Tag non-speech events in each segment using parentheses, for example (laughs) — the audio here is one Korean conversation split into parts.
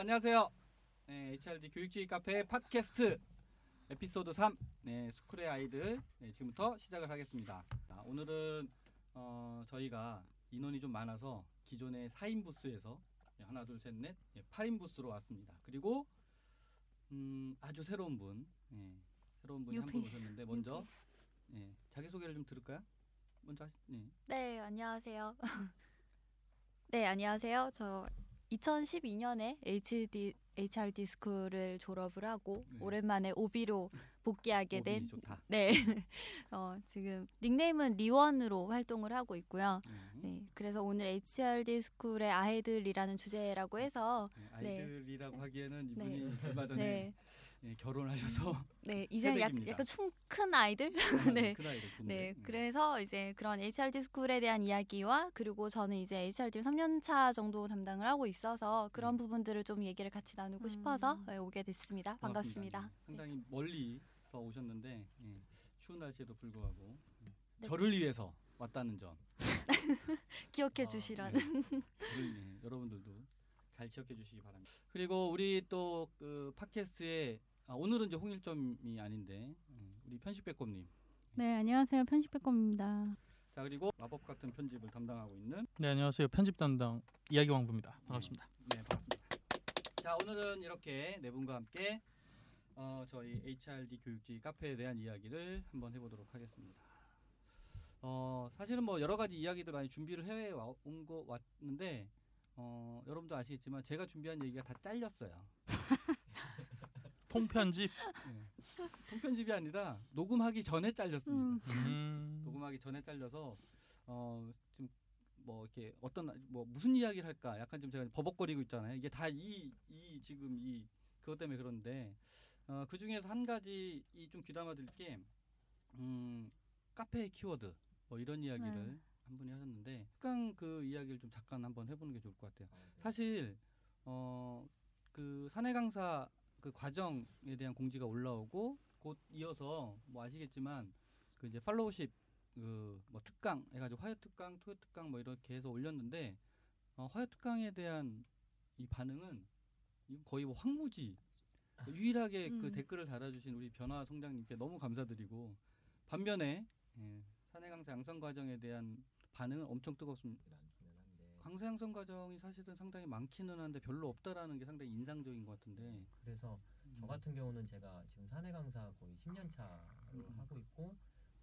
안녕하세요. 네, HRD 교육지 카페 팟캐스트 에피소드 3, 네, school의 아이들 네, 지금부터 시작을 하겠습니다. 자, 오늘은 어, 저희가 인원이 좀 많아서 기존의 4인 부스에서 네, 하나, 둘, 셋, 넷, 네, 8인 부스로 왔습니다. 그리고 음, 아주 새로운 분, 네, 새로운 분이 한분 뉴페이스. 오셨는데 먼저 네, 자기 소개를 좀 들을까요? 먼저 하시, 네. 네, 안녕하세요. (laughs) 네, 안녕하세요. 저 2012년에 HD HRD 스쿨을 졸업을 하고 네. 오랜만에 OB로 복귀하게 된. 네. (laughs) 어, 지금 닉네임은 리원으로 활동을 하고 있고요. 네. 네. 그래서 오늘 HRD 스쿨의 아이들이라는 주제라고 해서 네, 아이들이라고 하기에는 네. 이분이 얼마 전에 네. 예, 결혼하셔서 네, (laughs) 이제 약. 약간 좀 큰 아이들 (laughs) 네. 큰 아이들. 네, 음. 그래서 이제 그런 HRD 스쿨에 대한 이야기와 그리고 저는 이제 HRD 3년 차 정도 담당을 하고 있어서 그런 음. 부분들을 좀 얘기를 같이 나누고 음. 싶어서 네, 오게 됐습니다. 반갑습니다. 네, 상당히 멀리서 오셨는데 예, 추운 날씨에도 불구하고 예, 네. 저를 위해서 왔다는 점. (laughs) 기억해 아, 주시라는. 네. 예, 여러분들도 잘 기억해 주시기 바랍니다. 그리고 우리 또 그 팟캐스트에 아, 오늘은 이제 홍일점이 아닌데 예, 우리 편집백곰님. 네, 안녕하세요. 편집백검입니다. 자 그리고 마법 같은 편집을 담당하고 있는 네 안녕하세요 편집 담당 이야기 왕부입니다 반갑습니다. 네, 반갑습니다. 자, 오늘은 이렇게 네 분과 함께 어, 저희 HRD 교육지 카페에 대한 이야기를 한번 해보도록 하겠습니다. 어, 사실은 뭐 여러 가지 이야기들 많이 준비를 해외 온거 왔는데 어, 여러분도 아시겠지만 제가 준비한 얘기가 다 잘렸어요. (laughs) 통편집 네. 통편집이 아니라 녹음하기 전에 잘렸습니다. 음, 음, 녹음하기 전에 잘려서 어, 좀 뭐 이렇게 어떤 뭐 무슨 이야기를 할까 약간 좀 제가 버벅거리고 있잖아요. 이게 다 이 이 지금 이 그것 때문에 그런데 어, 그 중에서 한 가지 이 좀 귀담아 드릴게 음, 카페의 키워드 뭐 이런 이야기를 네. 한 분이 하셨는데 약간 그 이야기를 좀 잠깐 한번 해보는 게 좋을 것 같아요. 사실 어, 그 사내 강사 그 과정에 대한 공지가 올라오고 곧 이어서 뭐 아시겠지만 그 이제 팔로우십 그 뭐 특강 해가지고 화요 특강, 토요 특강 뭐 이렇게 해서 올렸는데 어, 화요 특강에 대한 이 반응은 거의 뭐 황무지 유일하게 그 음. 댓글을 달아주신 우리 변화 성장님께 너무 감사드리고 반면에 예, 사내 강사 양성 과정에 대한 반응은 엄청 뜨겁습니다. 강사 양성 과정이 사실은 상당히 많기는 한데 별로 없다라는 게 상당히 인상적인 것 같은데 그래서 저 같은 경우는 제가 지금 사내 강사 거의 10년 차로 음. 하고 있고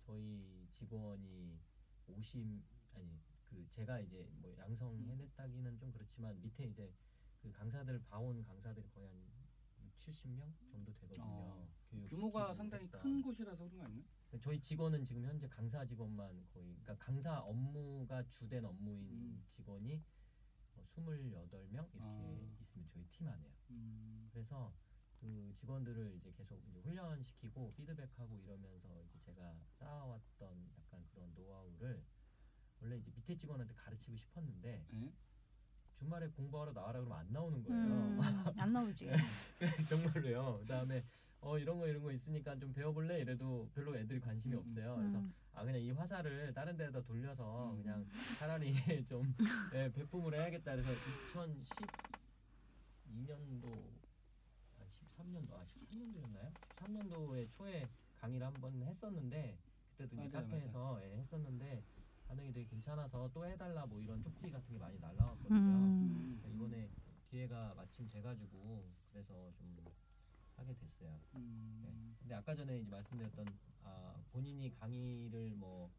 저희 직원이 50 아니 그 제가 이제 뭐 음. 양성해냈다기는 좀 그렇지만 밑에 이제 그 강사들 봐온 강사들이 거의 한 70명 정도 되거든요. 어, 규모가 상당히 했던. 큰 곳이라서 그런 거 아니에요? 저희 직원은 지금 현재 강사 직원만 거의 그러니까 강사 업무가 주된 업무인 음. 직원이 어, 28명 이렇게 아. 있으면 저희 팀 안에요. 음, 그래서 그 직원들을 이제 계속 이제 훈련시키고 피드백하고 이러면서 이제 제가 쌓아왔던 약간 그런 노하우를 원래 이제 밑에 직원한테 가르치고 싶었는데 예? 주말에 공부하러 나와라 그러면 안 나오는 거예요. 음, 안 나오지. (laughs) 정말로요. 그다음에 어 이런 거 이런 거 있으니까 좀 배워볼래 이래도 별로 애들이 관심이 음, 없어요. 그래서 음, 아 그냥 이 화살을 다른 데다 돌려서 음. 그냥 차라리 (laughs) 좀 예, 배품을 해야겠다 그래서 2012년도 아 13년도 아 13년도였나요? 13년도에 초에 강의를 한번 했었는데 그때도 이제 맞아요, 카페에서 예, 했었는데 반응이 되게 괜찮아서 또 해달라 뭐 이런 쪽지 같은 게 많이 날라왔거든요. 음, 그러니까 이번에 기회가 마침 돼가지고 그래서 좀 하게 됐어요. 네. 음, 근데 아까 전에 이제 말씀드렸던 아, 본인이 강의를 뭐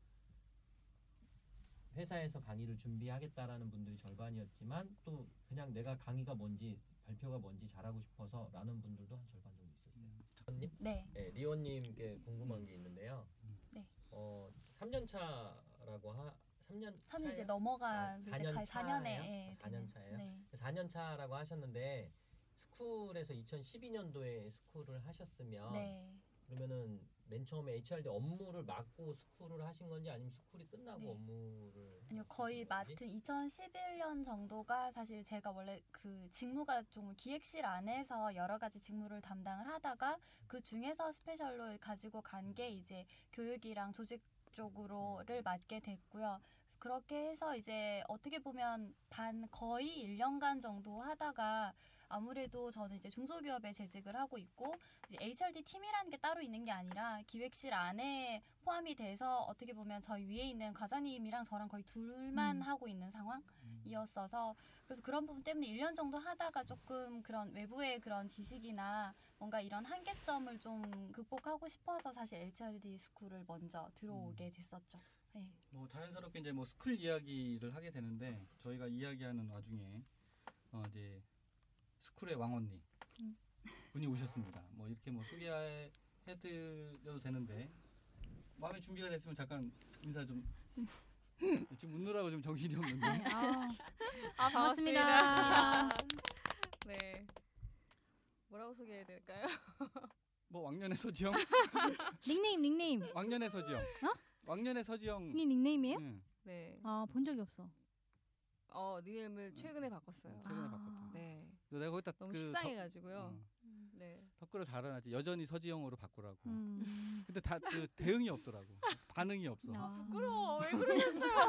회사에서 강의를 준비하겠다라는 분들이 절반이었지만 또 그냥 내가 강의가 뭔지 발표가 뭔지 잘하고 싶어서 라는 분들도 한 절반 정도 있었어요. 님 네. 네, 리원님께 궁금한 게 있는데요. 음. 네. 3년 차라고 하 3년 3년 이제 넘어간 아, 이제 4년 가- 4년에 차예요? 예, 아, 4년 차예요? 네. 4년 차라고 하셨는데 스쿨에서 2012년도에 스쿨을 하셨으면 네. 그러면은 맨 처음에 HRD 업무를 맡고 school을 하신 건지 아니면 school이 끝나고 네. 업무를 아니요 거의? 맡은 2011년 정도가 사실 제가 원래 그 직무가 좀 기획실 안에서 여러 가지 직무를 담당을 하다가 그 중에서 special로 가지고 간 게 이제 교육이랑 조직 쪽으로를 맡게 됐고요. 그렇게 해서 이제 어떻게 보면 반 거의 1년간 정도 하다가 아무래도 저는 이제 중소기업에 재직을 하고 있고 이제 HRD 팀이라는 게 따로 있는 게 아니라 기획실 안에 포함이 돼서 어떻게 보면 저희 위에 있는 과장님이랑 저랑 거의 둘만 음. 하고 있는 상황이었어서 그래서 그런 부분 때문에 1년 정도 하다가 조금 그런 외부의 그런 지식이나 뭔가 이런 한계점을 좀 극복하고 싶어서 사실 HRD 스쿨을 먼저 들어오게 됐었죠. 네. 뭐 자연스럽게 이제 뭐 school 이야기를 하게 되는데 저희가 이야기하는 와중에 어 이제 스쿨의 왕언니 음. 분이 오셨습니다. 뭐 이렇게 뭐 소개해드려도 되는데 마음의 준비가 됐으면 잠깐 인사 좀 (laughs) 지금 웃느라고 좀 정신이 없는데 아, 아 (laughs) 반갑습니다. 네. 뭐라고 소개해야 될까요? (laughs) 뭐 왕년의 서지영 닉네임 닉네임. 왕년의 서지영 왕년의 서지영 이게 닉네임이에요? 응, 네. 아본 적이 없어. 어 닉네임을 최근에 바꿨어요. 최근에 아. 바꿨다. 네. 그래서 내가 거기다 너무 그 식상해가지고요. 덧- 어, 네. 댓글을 달아놨지 여전히 서지영으로 바꾸라고 음. 근데 다 그 대응이 없더라고 반응이 없어 아. 부끄러워. 왜 그러셨어요? (laughs)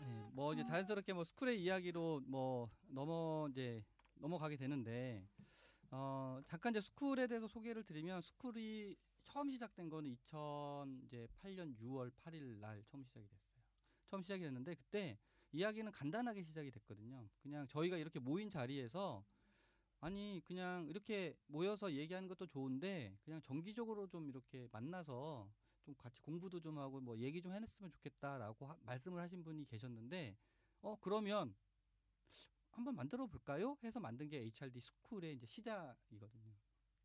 네, 뭐 이제 자연스럽게 뭐 스쿨의 이야기로 뭐 넘어 이제 넘어가게 되는데 어 잠깐 이제 스쿨에 대해서 소개를 드리면 스쿨이 처음 시작된 거는 2008년 6월 8일 날 처음 시작이 됐어요. 처음 시작이 됐는데 그때 이야기는 간단하게 시작이 됐거든요. 그냥 저희가 이렇게 모인 자리에서 아니 그냥 이렇게 모여서 얘기하는 것도 좋은데 그냥 정기적으로 좀 이렇게 만나서 좀 같이 공부도 좀 하고 뭐 얘기 좀 해냈으면 좋겠다라고 하- 말씀을 하신 분이 계셨는데 어 그러면 한번 만들어 볼까요? 해서 만든 게 HRD 스쿨의 이제 시작이거든요.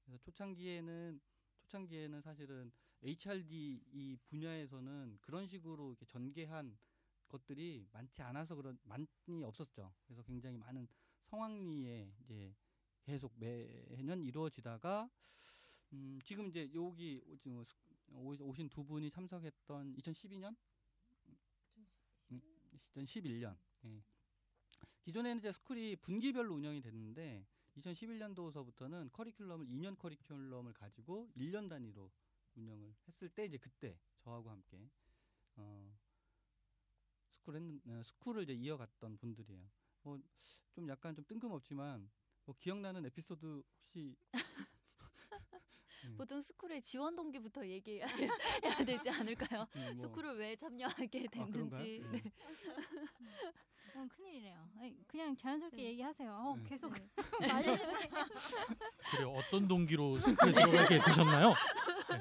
그래서 초창기에는 초창기에는 사실은 HRD 이 분야에서는 그런 식으로 이렇게 전개한 것들이 많지 않아서 그런 많이 없었죠. 그래서 굉장히 많은 성황리에 이제 계속 매년 이루어지다가 음, 지금 이제 여기 오- 지금 오신 두 분이 참석했던 2012년, 2011년. 예. 기존에는 이제 school이 분기별로 운영이 됐는데 2011년도서부터는 커리큘럼을 2년 커리큘럼을 가지고 1년 단위로 운영을 했을 때 이제 그때 저하고 함께 어, school 했는 어, school을 이제 이어갔던 분들이에요. 뭐 좀 약간 좀 뜬금없지만 뭐 기억나는 에피소드 혹시 음. (laughs) 보통 school의 지원 동기부터 얘기해야 (laughs) 되지 않을까요? 네, 뭐, school을 왜 참여하게 아? 됐는지. 네. 네. 그건 큰일이래요. 아니, 그냥 자연스럽게 네. 얘기하세요. 어, 네. 계속 네. (laughs) 말리는데. 그래요. 어떤 동기로 school에 들어가게 되셨나요? 네.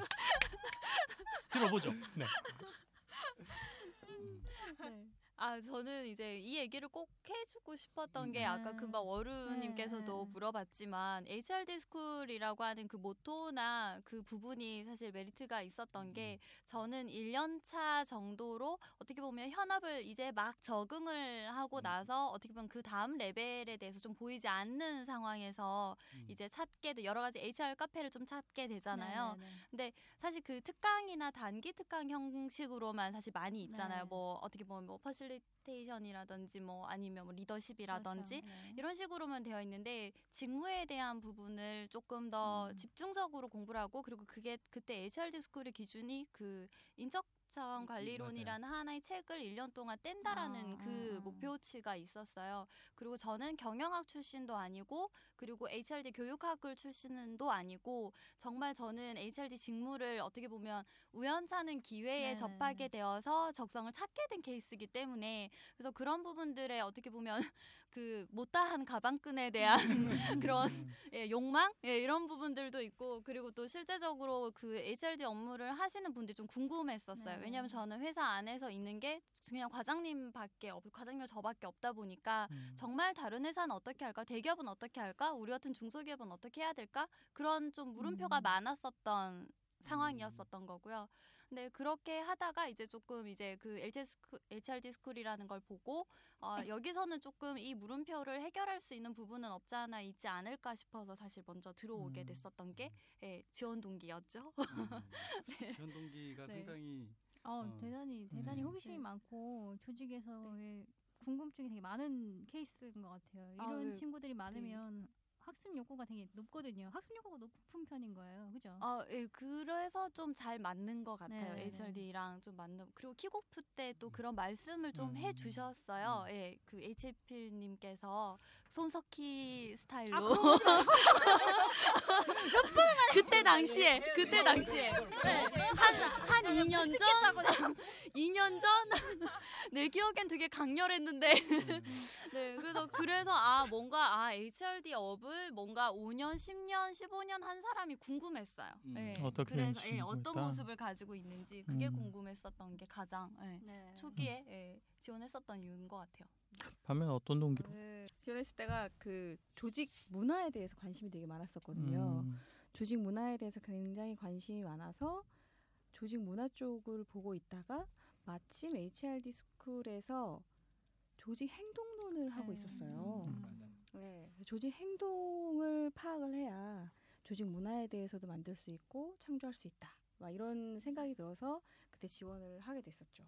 들어보죠. 네. 음, 네. 아 저는 이제 이 얘기를 꼭 해주고 싶었던 게 음. 아까 금방 워루님께서도 네. 물어봤지만 HRD 스쿨이라고 하는 그 모토나 그 부분이 사실 메리트가 있었던 게 저는 1년 차 정도로 어떻게 보면 현업을 이제 막 적응을 하고 음. 나서 어떻게 보면 그 다음 레벨에 대해서 좀 보이지 않는 상황에서 음. 이제 찾게 돼 여러 가지 HR 카페를 좀 찾게 되잖아요. 네, 네, 네. 사실 그 특강이나 단기 특강 형식으로만 사실 많이 있잖아요. 네. 뭐 어떻게 보면 뭐 facilitation이라든지 뭐 아니면 뭐 리더십이라든지 그렇죠. 네. 이런 식으로만 되어 있는데 직무에 대한 부분을 조금 더 음. 집중적으로 공부를 하고 그리고 그게 그때 HRD 스쿨의 기준이 그 인적 자원 관리론이라는 하나의 책을 1년 동안 뗀다라는 아, 그 아, 아. 목표치가 있었어요. 그리고 저는 경영학 출신도 아니고 그리고 HRD 교육학을 출신도 아니고 정말 저는 HRD 직무를 어떻게 보면 우연찮은 기회에 네, 접하게 네. 되어서 적성을 찾게 된 케이스이기 때문에 그래서 그런 부분들에 어떻게 보면 (laughs) 그 못다한 가방끈에 대한 (laughs) 그런 음. 예, 욕망 예, 이런 부분들도 있고 그리고 또 실제적으로 그 HRD 업무를 하시는 분들이 좀 궁금했었어요. 네. 왜냐하면 저는 회사 안에서 있는 게 그냥 과장님밖에 없, 과장님 저밖에 없다 보니까 음. 정말 다른 회사는 어떻게 할까? 대기업은 어떻게 할까? 우리 같은 중소기업은 어떻게 해야 될까? 그런 좀 물음표가 음. 많았었던 상황이었었던 거고요. 근데 그렇게 하다가 이제 조금 이제 그 HRD, 스쿨, HRD 스쿨이라는 걸 보고 어, 여기서는 조금 이 물음표를 해결할 수 있는 부분은 없지 않아 있지 않을까 싶어서 사실 먼저 들어오게 음. 됐었던 게 예, 지원 동기였죠. 음, (laughs) 지원 동기가 네. 상당히 어, 어. 대단히 대단히 네. 호기심이 네. 많고 조직에서의 궁금증이 되게 많은 케이스인 것 같아요. 아, 이런 네. 친구들이 많으면 학습 욕구가 되게 높거든요. 학습 욕구가 높은 편인 거예요. 그죠? 아, 예, 그래서 좀 잘 맞는 것 같아요. 네, 네. HRD랑 좀 맞는. 그리고 킥오프 때 또 그런 말씀을 좀 음. 해주셨어요. 음. 예, 그 HP님께서 손석희 스타일로. 아. (laughs) 그때 당시에, 그때 당시에. 네, 한, 한 2년 전? 2년 (laughs) 전? (laughs) 내 기억엔 되게 강렬했는데. 네, 그래서, 그래서, 아, 뭔가, 아, HRD 업을 뭔가 5년, 10년, 15년 한 사람이 궁금했어요. 음. 네, 어떻게 그래서, 예, 어떤 궁금했다. 모습을 가지고 있는지, 그게 음. 궁금했었던 게 가장, 예, 네. 초기에 예, 지원했었던 이유인 것 같아요. 반면 어떤 동기로? 저는 지원했을 때가 그 조직 문화에 대해서 관심이 되게 많았었거든요. 음. 조직 문화에 대해서 굉장히 관심이 많아서 조직 문화 쪽을 보고 있다가 마침 HRD 스쿨에서 조직 행동론을 하고 네. 있었어요. 음. 네, 조직 행동을 파악을 해야 조직 문화에 대해서도 만들 수 있고 창조할 수 있다. 막 이런 생각이 들어서 그때 지원을 하게 됐었죠.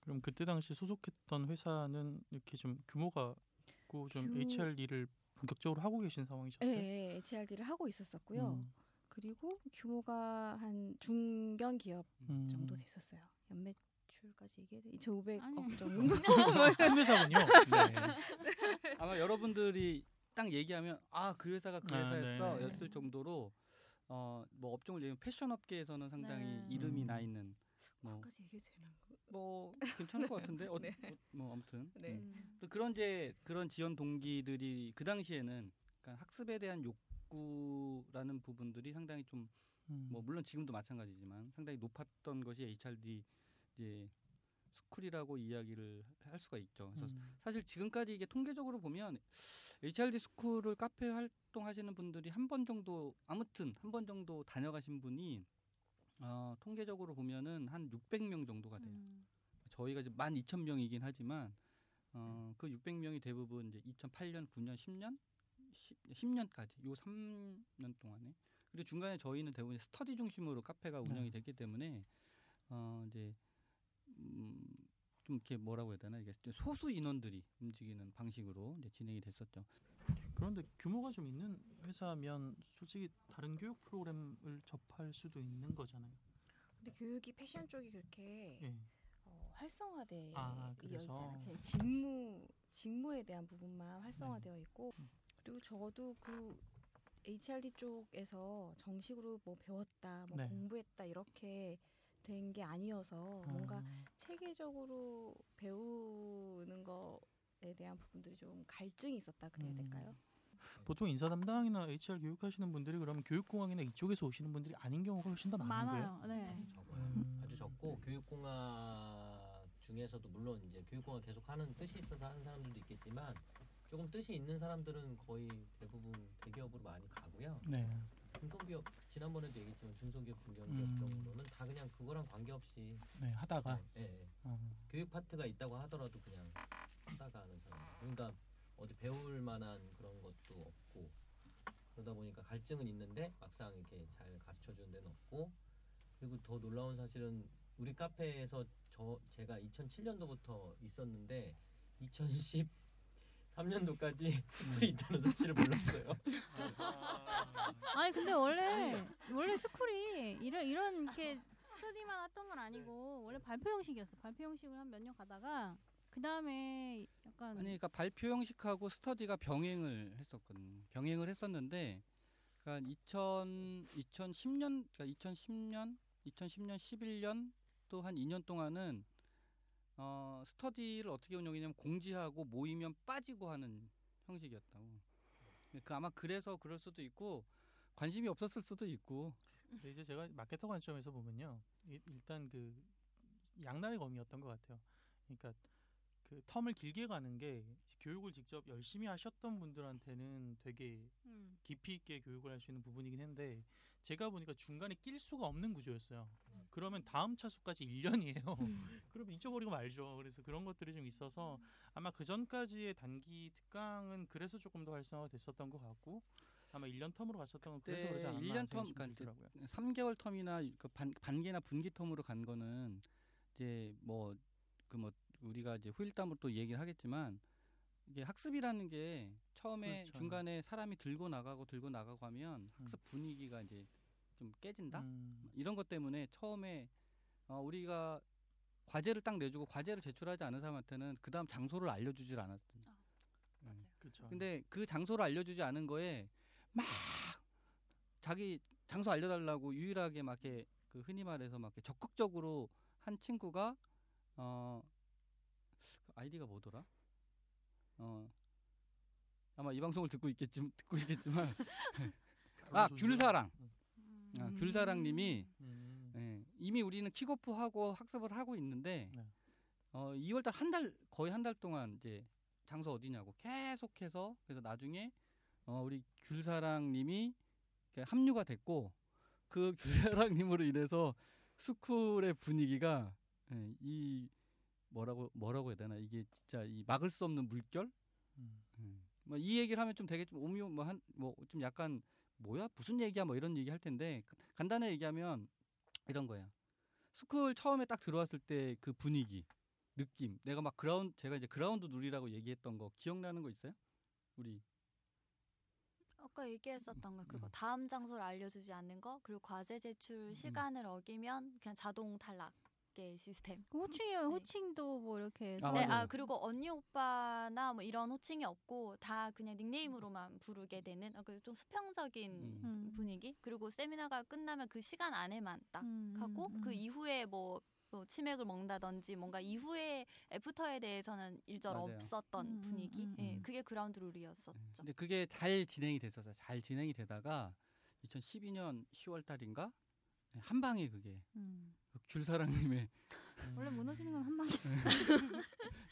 그럼 그때 당시 소속했던 회사는 이렇게 좀 규모가 있고 좀 규- HRD를 본격적으로 하고 계신 상황이셨어요? 네, HRD를 하고 있었었고요. 음. 그리고 규모가 한 중견 기업 음. 정도 됐었어요. 연매출까지 얘기해야 돼? 2,500억 아니요. 정도. (laughs) 큰 회사군요. (laughs) 네. 아마 여러분들이 딱 얘기하면 아 그 회사가 그 아, 회사였어 네. 였을 정도로 어 뭐 업종을 얘기하면 패션 업계에서는 상당히 네. 이름이 음. 나 있는 뭐, 까지 얘기해도 되나? 뭐 괜찮을 것 같은데 (laughs) 어, 네. 어, 뭐 아무튼 네. 음. 또 그런 이제 그런 지원 동기들이 그 당시에는 그러니까 학습에 대한 욕구라는 부분들이 상당히 좀 음. 뭐 물론 지금도 마찬가지지만 상당히 높았던 것이 HRD 이제 school이라고 이야기를 할 수가 있죠. 그래서 음. 사실 지금까지 이게 통계적으로 보면 HRD 스쿨을 카페 활동하시는 분들이 한 번 정도 아무튼 한 번 정도 다녀가신 분이 어, 통계적으로 보면은 한 600명 정도가 돼요. 음. 저희가 이제 12,000명이긴 하지만 어, 그 600명이 대부분 이제 2008년, 9년, 10년, 10, 년까지요 3년 동안에 그리고 중간에 저희는 대부분 스터디 중심으로 카페가 운영이 네. 됐기 때문에 어, 이제 음, 좀 이렇게 뭐라고 해야 되나 이게 소수 인원들이 움직이는 방식으로 이제 진행이 됐었죠. 그런데 규모가 좀 있는 회사면 솔직히 다른 교육 프로그램을 접할 수도 있는 거잖아요. 근데 교육이 패션 쪽이 그렇게 예. 어, 활성화되어 아, 있잖아요. 그냥 직무 직무에 대한 부분만 활성화되어 있고 음. 그리고 저도 그 HRD 쪽에서 정식으로 뭐 배웠다, 뭐 네. 공부했다 이렇게 된 게 아니어서 뭔가 아, 체계적으로 배우는 거에 대한 부분들이 좀 갈증이 있었다 그래야 음. 될까요? 보통 인사 담당이나 HR 교육하시는 분들이 그러면 교육공학이나 이쪽에서 오시는 분들이 아닌 경우가 훨씬 더 많은 거예요. 많아요. 네. 적어요. 음. 아주 적고 교육공학 중에서도 물론 이제 교육공학 계속 하는 뜻이 있어서 하는 사람들도 있겠지만 조금 뜻이 있는 사람들은 거의 대부분 대기업으로 많이 가고요. 네. 중소기업 지난번에도 얘기했지만 중소기업 중견기업 음. 정도는 다 그냥 그거랑 관계없이 네, 하다가 예, 예. 어, 교육 파트가 있다고 하더라도 그냥 하다가 하는 사람. 그러니까 어디 배울 만한 그런 것도 없고 그러다 보니까 갈증은 있는데 막상 이렇게 잘 가르쳐 주는 데는 없고 그리고 더 놀라운 사실은 우리 카페에서 저 제가 2007년도부터 있었는데 2013년도까지 school이 있다는 사실을 몰랐어요. 아니 근데 원래 원래 school이 이런 이런 이렇게 스터디만 했던 건 아니고 원래 발표 형식이었어. 발표 형식을 한 몇 년 가다가 그 다음에 약간 아니 그러니까 발표 형식하고 스터디가 병행을 했었거든요. 병행을 했었는데 그러니까 2000 2010년 그러니까 2010년 2010년 11년 또 한 2년 동안은 어 스터디를 어떻게 운영했냐면 공지하고 모이면 빠지고 하는 형식이었다고. 그 아마 그래서 그럴 수도 있고 관심이 없었을 수도 있고. 근데 이제 제가 마케터 관점에서 보면요, 이- 일단 그 양날의 검이었던 것 같아요. 그러니까 그 텀을 길게 가는 게 교육을 직접 열심히 하셨던 분들한테는 되게 음. 깊이 있게 교육을 할 수 있는 부분이긴 한데 제가 보니까 중간에 낄 수가 없는 구조였어요. 그러면 다음 차수까지 1년이에요. (laughs) 그러면 잊어버리고 말죠. 그래서 그런 것들이 좀 있어서 아마 그 전까지의 단기 특강은 그래서 조금 더 활성화가 됐었던 것 같고 아마 1년 텀으로 갔었던 건 그래서 그러지 않았나 1년 하는 텀 그러니까 이제 들더라고요. 3개월 텀이나 그 반, 반기나 분기 텀으로 간 거는 이제 뭐그 뭐 우리가 이제 후일담으로 또 얘기를 하겠지만 이게 학습이라는 게 처음에 그렇죠. 중간에 사람이 들고 나가고 들고 나가고 하면 학습 분위기가 이제 좀 깨진다 음, 이런 것 때문에 처음에 어, 우리가 과제를 딱 내주고 과제를 제출하지 않은 사람한테는 그 다음 장소를 알려주질 않았던. 아, 음. 맞아요. 그렇죠. 근데 그 장소를 알려주지 않은 거에 막 자기 장소 알려달라고 유일하게 막 이렇게 그 흔히 말해서 막 이렇게 적극적으로 한 친구가 어그 아이디가 뭐더라? 어 아마 이 방송을 듣고 있겠지 듣고 있겠지만 (laughs) 아 귤사랑 아, 귤사랑님이 음, 예, 이미 우리는 킥오프하고 학습을 하고 있는데 네. 어 2월달 한 달 거의 한 달 동안 이제 장소 어디냐고 계속해서 그래서 나중에 어 우리 귤사랑님이 합류가 됐고 그 (laughs) 귤사랑님으로 인해서 스쿨의 분위기가 예, 이 뭐라고 뭐라고 해야 되나 이게 진짜 이 막을 수 없는 물결 음. 뭐이 얘기를 하면 좀 되게 좀 오묘 뭐한 뭐 좀 약간 뭐야 무슨 얘기야 뭐 이런 얘기 할 텐데 간단하게 얘기하면 이런 거야. 스쿨 처음에 딱 들어왔을 때 그 분위기, 느낌. 내가 막 그라운드 제가 이제 그라운드 룰이라고 얘기했던 거 기억나는 거 있어요? 우리 아까 얘기했었던 거 그거 음. 다음 장소를 알려주지 않는 거 그리고 과제 제출 시간을 어기면 그냥 자동 탈락 의 시스템. 호칭이 (laughs) 네. 호칭도 뭐 이렇게 아, 네, 맞아요. 아 그리고 언니 오빠나 뭐 이런 호칭이 없고 다 그냥 닉네임으로만 부르게 되는 어, 그좀 수평적인 음. 음. 분위기. 그리고 세미나가 끝나면 그 시간 안에만 딱 음, 하고 음, 그 음. 이후에 뭐, 뭐 치맥을 먹는다든지 뭔가 이후에 after에 대해서는 일절 맞아요. 없었던 음, 분위기. 음, 음, 예, 음. 그게 그라운드 룰이었었죠. 근데 그게 잘 진행이 됐었어요. 잘 진행이 되다가 2012년 10월 달인가 한 방에 그게 음. 그 귤사랑님의 원래 무너지는 건 한 방에.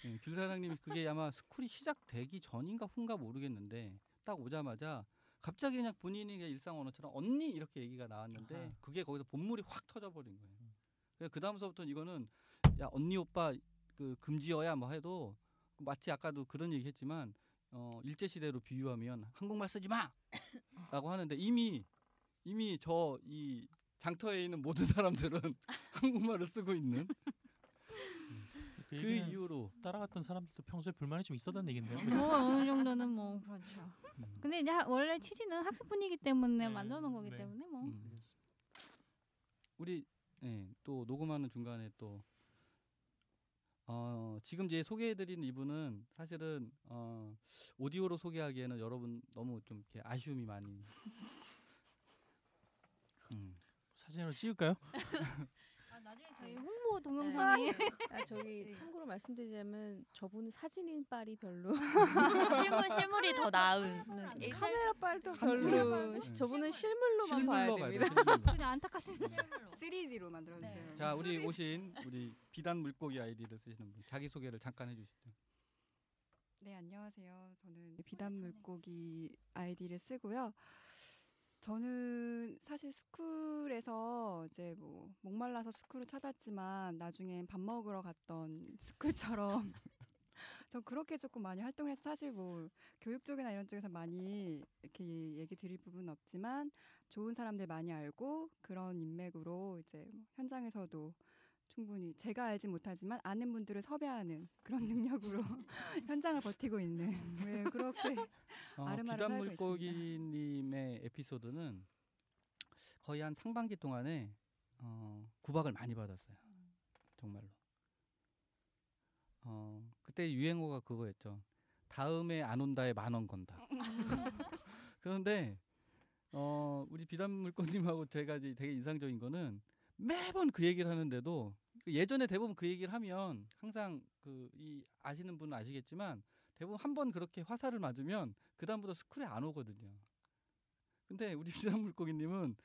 예, 귤사랑님이 그게 아마 스쿨이 시작되기 전인가 후인가 모르겠는데 딱 오자마자 갑자기 그냥 본인이 일상 언어처럼 언니 이렇게 얘기가 나왔는데 아하. 그게 거기서 봇물이 확 터져버린 거예요. 그래서 그 다음서부터는 이거는 야 언니 오빠 그 금지어야 뭐 해도 마치 아까도 그런 얘기했지만 어 일제 시대로 비유하면 한국말 쓰지 마라고 하는데 이미 이미 저 이 장터에 있는 모든 사람들은 (laughs) 한국말을 쓰고 있는 그 그 이후로 따라갔던 사람들도 평소에 불만이 좀 있었다는 얘긴데요. 뭐 어느 정도는 뭐 그렇죠. 음. 근데 이제 하- 원래 취지는 학습 분위기 때문에 네, 만들어 놓은 거기 네. 때문에 뭐. 음. 우리 예, 또 녹음하는 중간에 또 어, 지금 이제 소개해드린 이분은 사실은 어, 오디오로 소개하기에는 여러분 너무 좀 이렇게 아쉬움이 많이. 음. 사진으로 찍을까요? (laughs) 아, 나중에 저희 네. 홍보 동영상이 (laughs) 아, 저기 네. 참고로 말씀드리자면 저분은 사진인 빨이 별로 (laughs) 실물 실물이 더 나은. 네, 카메라 빨도 별로 저분은 실물로만 실물로 봐야 됩니다. 그냥 안타깝습니다. 실물로. 3D로 만들어 주세요. 네. 자, 우리 오신 우리 비단 물고기 아이디를 쓰시는 분 자기 소개를 잠깐 해 주시죠. 네, 안녕하세요. 저는 비단 물고기 아이디를 쓰고요. 저는 사실 스쿨에서 이제 뭐 목말라서 스쿨을 찾았지만 나중엔 밥 먹으러 갔던 스쿨처럼 (laughs) 전 그렇게 조금 많이 활동해서 사실 뭐 교육 쪽이나 이런 쪽에서 많이 이렇게 얘기 드릴 부분은 없지만 좋은 사람들 많이 알고 그런 인맥으로 이제 뭐 현장에서도 충분히 제가 알지 못하지만 아는 분들을 섭외하는 그런 (laughs) 능력으로 (laughs) 현장을 버티고 있는 왜 그렇게 (laughs) 어, 아름아름 비단 물고기님의 에피소드는 거의 한 상반기 동안에 어, 구박을 많이 받았어요. 정말로. 어, 그때 유행어가 그거였죠. 다음에 안 온다에 만 원 건다. 그런데 어, 우리 비단 물고기님하고 제가 되게 인상적인 거는 매번 그 얘기를 하는데도 그 예전에 대부분 그 얘기를 하면 항상 그 이 아시는 분은 아시겠지만 대부분 한 번 그렇게 화살을 맞으면 그 다음부터 스쿨에 안 오거든요. 근데 우리 (laughs) 비단 물고기님은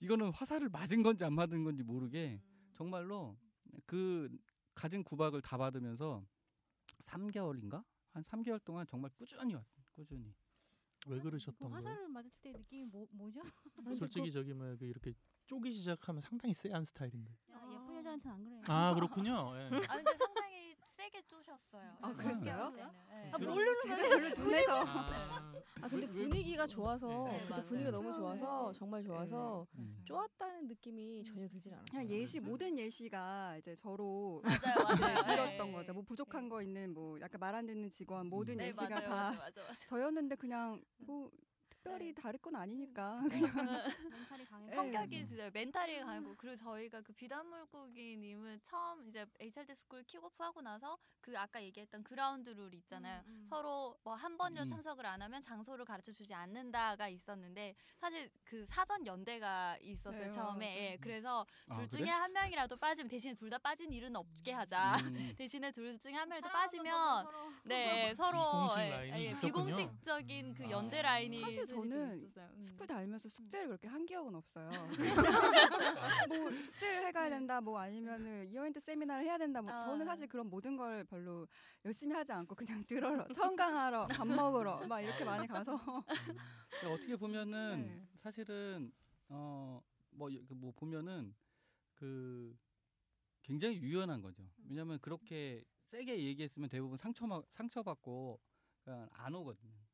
이거는 화살을 맞은 건지 안 맞은 건지 모르게 정말로 그 가진 구박을 다 받으면서 3개월인가 한 3개월 동안 정말 꾸준히 왔 꾸준히. 왜그 그러셨던 거예요? 화살을 맞을 때 느낌이 뭐 뭐죠? 솔직히 (laughs) 저기 그 이렇게 쪼기 시작하면 상당히 세한 스타일인데. 야, 예쁜 여자한테는 안 그래요. 아 그렇군요. 예. (laughs) 아 근데 상당히 세게 쪼셨어요. 아, 네, 그랬어요? 네. 아, 모르는 제가 별로 눈에서 아, 아 근데 분위기가 좋아서 네, 그때 맞아요. 분위기가 너무 처음에. 좋아서 정말 좋아서 음. 좋았다는 느낌이 전혀 들진 않았어요. 그냥 예시 모든 예시가 이제 저로 맞아요, 맞아요. 들었던 네. 거죠. 뭐 부족한 거 있는 뭐 약간 말 안 듣는 직원 모든 네, 예시가 맞아요, 다 맞아요, 맞아요, 맞아요. 저였는데 그냥 뭐 특별히 네. 다를 건 아니니까 mental이 강해서. 네. 성격이 진짜 mental이 강하고 그리고 저희가 그 비단 물고기님은 처음 이제 HRD 스쿨 킥오프 하고 나서 그 아까 얘기했던 그라운드 룰 있잖아요. 음, 음. 서로 뭐 한 번이라도 음. 참석을 안 하면 장소를 가르쳐 주지 않는다가 있었는데 사실 그 사전 연대가 있었어요 네, 처음에 맞아요. 예, 그래서 아, 둘 그래? 중에 한 명이라도 빠지면 대신에 둘 다 빠진 일은 없게 하자 음. (laughs) 대신에 둘 중에 한 명이라도 빠지면 서로. 네 (laughs) 서로 비공식 예, 라인이 예. 비공식적인 그 음. 연대 아. 라인이 사실 좀 저는. 음. 스쿨 다니면서 숙제를 그렇게 한 기억은 없어요. (laughs) 뭐 숙제를 해가야 된다, 뭐 아니면은 year-end 세미나를 해야 된다. 뭐 아. 저는 사실 그런 모든 걸 별로 열심히 하지 않고 그냥 (laughs) 들으러, 청강하러, 밥 먹으러 막 이렇게 많이 가서 근데 어떻게 보면은 네. 사실은 어뭐 뭐 보면은 그 굉장히 유연한 거죠. 왜냐하면 그렇게 세게 얘기했으면 대부분 상처 상처받고 그냥 안 오거든요.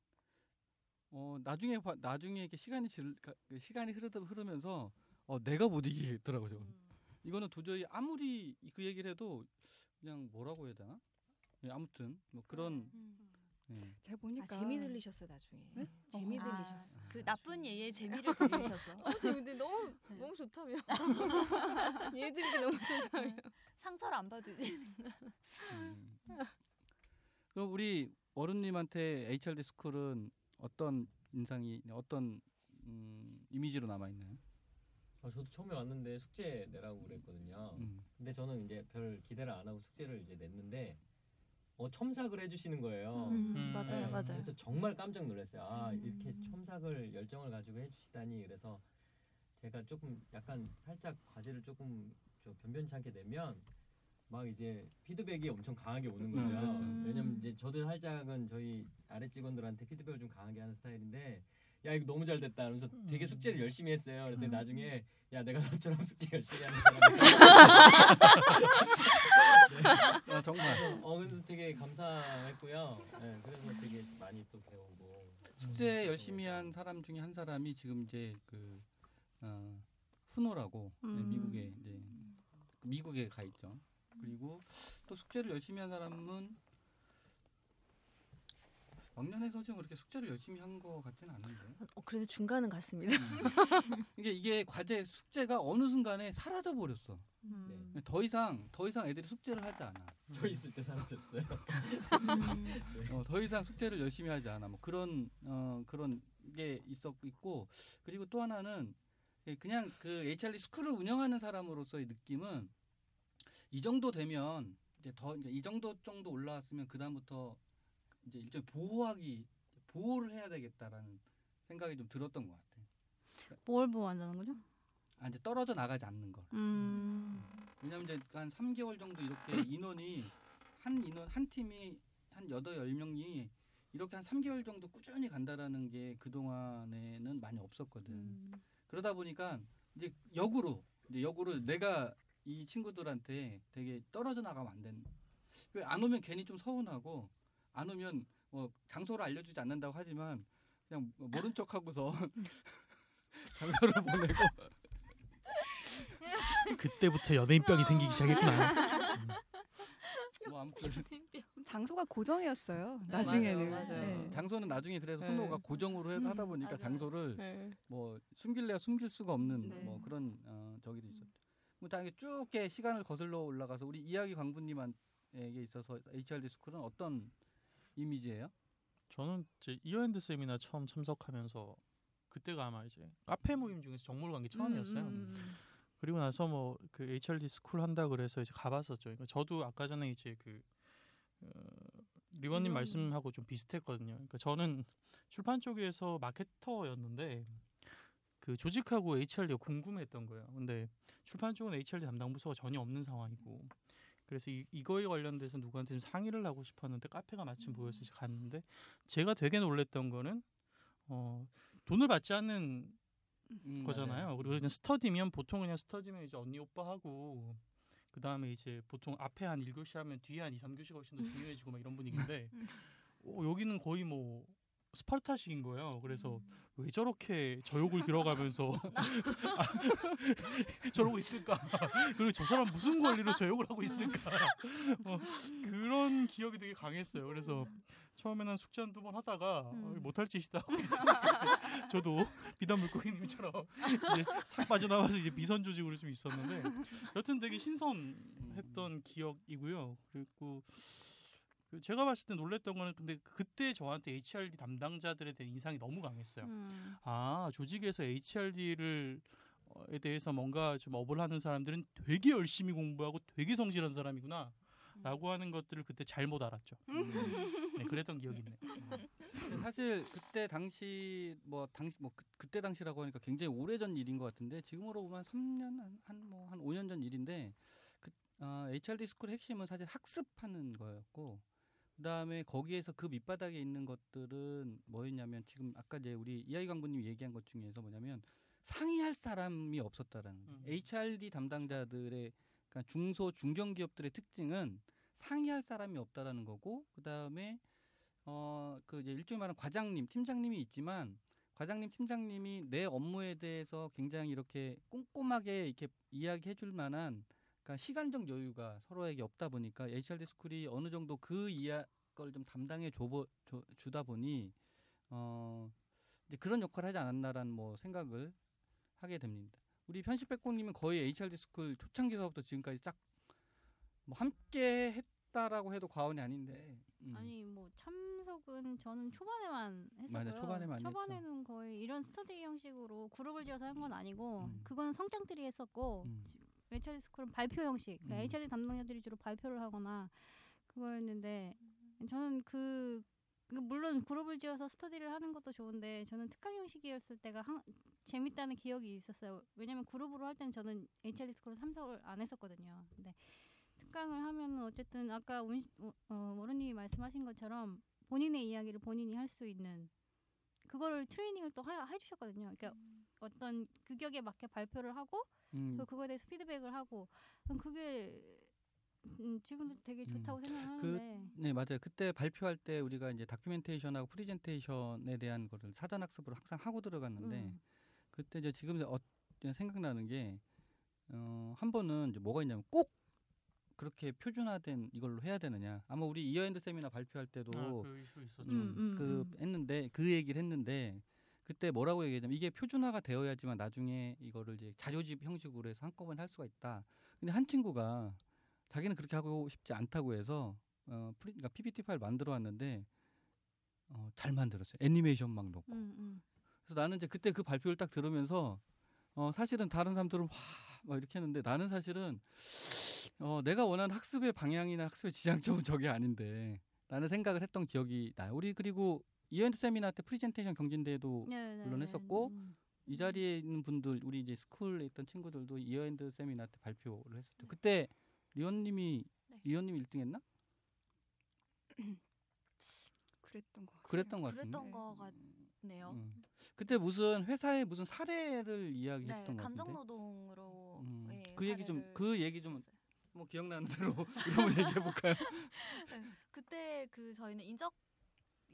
어 나중에 봐- 나중에 이렇게 시간이 질 가- 그 시간이 흐르다 흐르면서 어 내가 못 이기겠더라고요. 음. 이거는 도저히 아무리 그 얘기를 해도 그냥 뭐라고 해야 되나? 예, 아무튼 뭐 그런 음. 예. 제가 아, 보니까 재미 들리셨어 나중에. 네? 재미 아, 들리셨어. 그 나쁜 예의 재미를 들리셨어. (laughs) 어, 재밌는데 너무 네. 너무 좋다며. (laughs) (laughs) 얘들이 너무 좋다며. 상처를 안 받으지. 음. 그럼 우리 어른님한테 HRD 스쿨은 어떤 인상이 어떤 음, 이미지로 남아 있나요? 아, 저도 처음에 왔는데 숙제 내라고 그랬거든요. 음. 근데 저는 이제 별 기대를 안 하고 숙제를 이제 냈는데 어, 첨삭을 해주시는 거예요. 음, 맞아요, 네, 맞아요. 그래서 정말 깜짝 놀랐어요. 아 음. 이렇게 첨삭을 열정을 가지고 해주시다니 그래서 제가 조금 약간 살짝 과제를 조금 저 변변치 않게 내면 막 이제 피드백이 엄청 강하게 오는 음, 거죠. 그렇죠. 왜냐면 이제 저도 살짝은 저희 아래 직원들한테 피드백을 좀 강하게 하는 스타일인데 야 이거 너무 잘 됐다. 그래서 되게 숙제를 열심히 했어요. 그랬더니 나중에 야 내가 너처럼 숙제 열심히 하는 사람 (laughs) 아, 정말 어 그래서 되게 감사했고요. 네, 그래서 되게 많이 또 배우고 숙제 열심히 한 사람 중에 한 사람이 지금 이제 그 어, 훈호라고 네, 음. 미국에 이제 미국에 가 있죠. 그리고 또 숙제를 열심히 한 사람은 왕년에 서지금 그렇게 숙제를 열심히 한 것 같지는 않은데 어, 그래도 중간은 갔습니다. 이게 이게 과제 숙제가 어느 순간에 사라져 버렸어. 음. 더 이상 더 이상 애들이 숙제를 하지 않아. 저 있을 때 사라졌어요. (laughs) 어, 더 이상 숙제를 열심히 하지 않아. 뭐 그런 어, 그런 게 있었 있고 그리고 또 하나는 예, 그냥 그 HRD 스쿨을 운영하는 사람으로서의 느낌은 이 정도 되면 이제 더 이 정도 정도 올라왔으면 그 다음부터 이제 일종의 보호하기 보호를 해야 되겠다라는 생각이 좀 들었던 것 같아. 뭘 보호한다는 거죠? 아 이제 떨어져 나가지 않는 걸. 음. 왜냐면 이제 한 3개월 정도 이렇게 인원이 한 인원 한 팀이 한 여덟 열 명이 이렇게 한 3개월 정도 꾸준히 간다라는 게 그 동안에는 많이 없었거든. 음. 그러다 보니까 이제 역으로 이제 역으로 내가 이 친구들한테 되게 떨어져 나가면 안 되는. 그안 오면 괜히 좀 서운하고 안 오면 뭐 장소를 알려주지 않는다고 하지만 그냥 뭐 모른 척하고서 (laughs) 장소를 보내고 (laughs) 그때부터 연예인병이 생기기 시작했구나. 뭐 아무튼 (laughs) 장소가 고정이었어요. 나중에는. 맞아요, 맞아요. 네. 장소는 나중에 그래서 네. 훈호가 고정으로 해- 음, 하다 보니까 맞아요. 장소를 네. 뭐 숨길래야 숨길 수가 없는 네. 뭐 그런 어, 저기도 있었죠. 뭐 당연히 쭉 시간을 거슬러 올라가서 우리 이야기 광부님에게 있어서 HRD 스쿨은 어떤 이미지예요? 저는 이제 year-end 세미나 처음 참석하면서 그때가 아마 이제 카페 모임 중에서 정모를 간게 처음이었어요. 음, 음, 그리고 나서 뭐 그 HRD 스쿨 한다 그래서 이제 가봤었죠. 그러니까 저도 아까 전에 이제 그 어, 리원님 이런- 말씀하고 좀 비슷했거든요. 그러니까 저는 출판 쪽에서 마케터였는데 그 조직하고 HRD가 궁금했던 거예요. 근데 출판 쪽은 HRD 담당 부서가 전혀 없는 상황이고 그래서 이, 이거에 관련돼서 누구한테 좀 상의를 하고 싶었는데 카페가 마침 보여서 이제 갔는데 제가 되게 놀랬던 거는 어 돈을 받지 않는 음, 거잖아요. 맞아요. 그리고 그냥 스터디면 보통 그냥 스터디면 이제 언니 오빠 하고 그 다음에 이제 보통 앞에 한 1교시 하면 뒤에 한 2, 3교시가 훨씬 더 중요해지고 막 이런 분위기인데 (laughs) 어, 여기는 거의 뭐 스파르타식인 거예요. 그래서 왜 저렇게 저 욕을 들어가면서 (laughs) 저러고 있을까? 그리고 저 사람 무슨 권리로 저 욕을 하고 있을까? 어, 그런 기억이 되게 강했어요. 그래서 처음에는 숙제 한두 번 하다가 어, 음. 못할 짓이다 하고 (laughs) 저도 비단 물고기님처럼 이제 싹 빠져나와서 이제 미선 조직으로 좀 있었는데 여튼 되게 신선했던 기억이고요. 그리고 그 제가 봤을 때 놀랬던 거는 근데 그때 저한테 HRD 담당자들에 대한 인상이 너무 강했어요. 음. 아 조직에서 HRD를 에 대해서 뭔가 좀 업을 하는 사람들은 되게 열심히 공부하고 되게 성실한 사람이구나. 라고 하는 것들을 그때 잘못 알았죠. 네, 그랬던 기억이 있네. 근데 사실 그때 당시 뭐 당시 뭐 그, 때 당시라고 하니까 굉장히 오래전 일인 것 같은데 지금으로 보면 3년 한 뭐한 5년 전 일인데 그 어, HRD 스쿨의 핵심은 사실 학습하는 거였고 그다음에 거기에서 그 밑바닥에 있는 것들은 뭐였냐면 지금 아까 이제 우리 이하이 강부님이 얘기한 것 중에서 뭐냐면 상의할 사람이 없었다라는. 음. HRD 담당자들의 그러니까 중소 중견 기업들의 특징은 상의할 사람이 없다라는 거고 그다음에 어그 이제 일종의 말하는 과장님, 팀장님이 있지만 과장님, 팀장님이 내 업무에 대해서 굉장히 이렇게 꼼꼼하게 이렇게 이야기해 줄 만한 그러니까 시간적 여유가 서로에게 없다 보니까 HRD 스쿨이 어느 정도 그 이야 걸좀 담당해 줘, 줘 주다 보니 어 이제 그런 역할을 하지 않았나라는 뭐 생각을 하게 됩니다. 우리 편집 백공님은 거의 HRD 스쿨 초창기서부터 지금까지 쫙 뭐 함께 했다라고 해도 과언이 아닌데. 음. 아니 뭐 참석은 저는 초반에만 했었고요. 맞아, 초반에만 했죠. 초반에는 거의 이런 스터디 형식으로 그룹을 지어서 한 건 아니고 음. 그건 성장들이 했었고 음. HRD 스쿨은 발표 형식. 그러니까 음. HRD 담당자들이 주로 발표를 하거나 그거였는데 저는 그, 그 물론 그룹을 지어서 스터디를 하는 것도 좋은데 저는 특강 형식이었을 때가 항, 재밌다는 기억이 있었어요. 왜냐면 그룹으로 할 때는 저는 HRD 스쿨을 참석을 안 했었거든요. 근데 특강을 하면은 어쨌든 아까 운, 어, 어, 모르님이 말씀하신 것처럼 본인의 이야기를 본인이 할 수 있는 그거를 트레이닝을 또 하, 해주셨거든요. 그러니까 어떤 규격에 맞게 발표를 하고 음. 그 그거에 대해서 피드백을 하고 음, 그게 음, 지금도 되게 음. 좋다고 생각하는데 네 맞아요. 그때 발표할 때 우리가 이제 documentation하고 프리젠테이션에 대한 거를 사전 학습을 항상 하고 들어갔는데 음. 그때 이제 지금 어, 생각나는 게 어, 한 번은 이제 뭐가 있냐면 꼭 그렇게 표준화된 이걸로 해야 되느냐. 아마 우리 year-end 세미나 발표할 때도 아, 그 이슈 있었죠. 음, 음, 그 음. 했는데 그 얘기를 했는데 그때 뭐라고 얘기했냐면 이게 표준화가 되어야지만 나중에 이거를 이제 자료집 형식으로 해서 한꺼번에 할 수가 있다. 근데 한 친구가 자기는 그렇게 하고 싶지 않다고 해서 어 프리, 그러니까 PPT 파일 만들어 왔는데 어, 잘 만들었어요. 애니메이션 막 넣고. 음, 음. 그래서 나는 이제 그때 그 발표를 딱 들으면서 어 사실은 다른 사람들은 와 막 이렇게 했는데 나는 사실은 어 내가 원하는 학습의 방향이나 학습의 지향점은 저게 아닌데 라는 생각을 했던 기억이 나요. 우리 그리고 year-end 세미나 때 프리젠테이션 경진대회도 네, 네, 물론 네. 했었고, 음. 이 자리에 있는 분들 우리 이제 스쿨에 있던 친구들도 이어핸드 세미나 때 발표를 했었죠. 그때 리원님이 네. 이원님 1등했나? (clears throat) 그랬던 거. 그랬던 것 같은데. 그랬던 거 같네요. 음. 그때 무슨 회사의 무슨 사례를 네, 이야기했던 것 같은데. 감정 노동으로 음, 예, 그 얘기 좀- 그 얘기 좀. 뭐 기억나는 대로 (laughs) 거 얘기해 볼까요? (laughs) 네, 그때 그 저희는 인적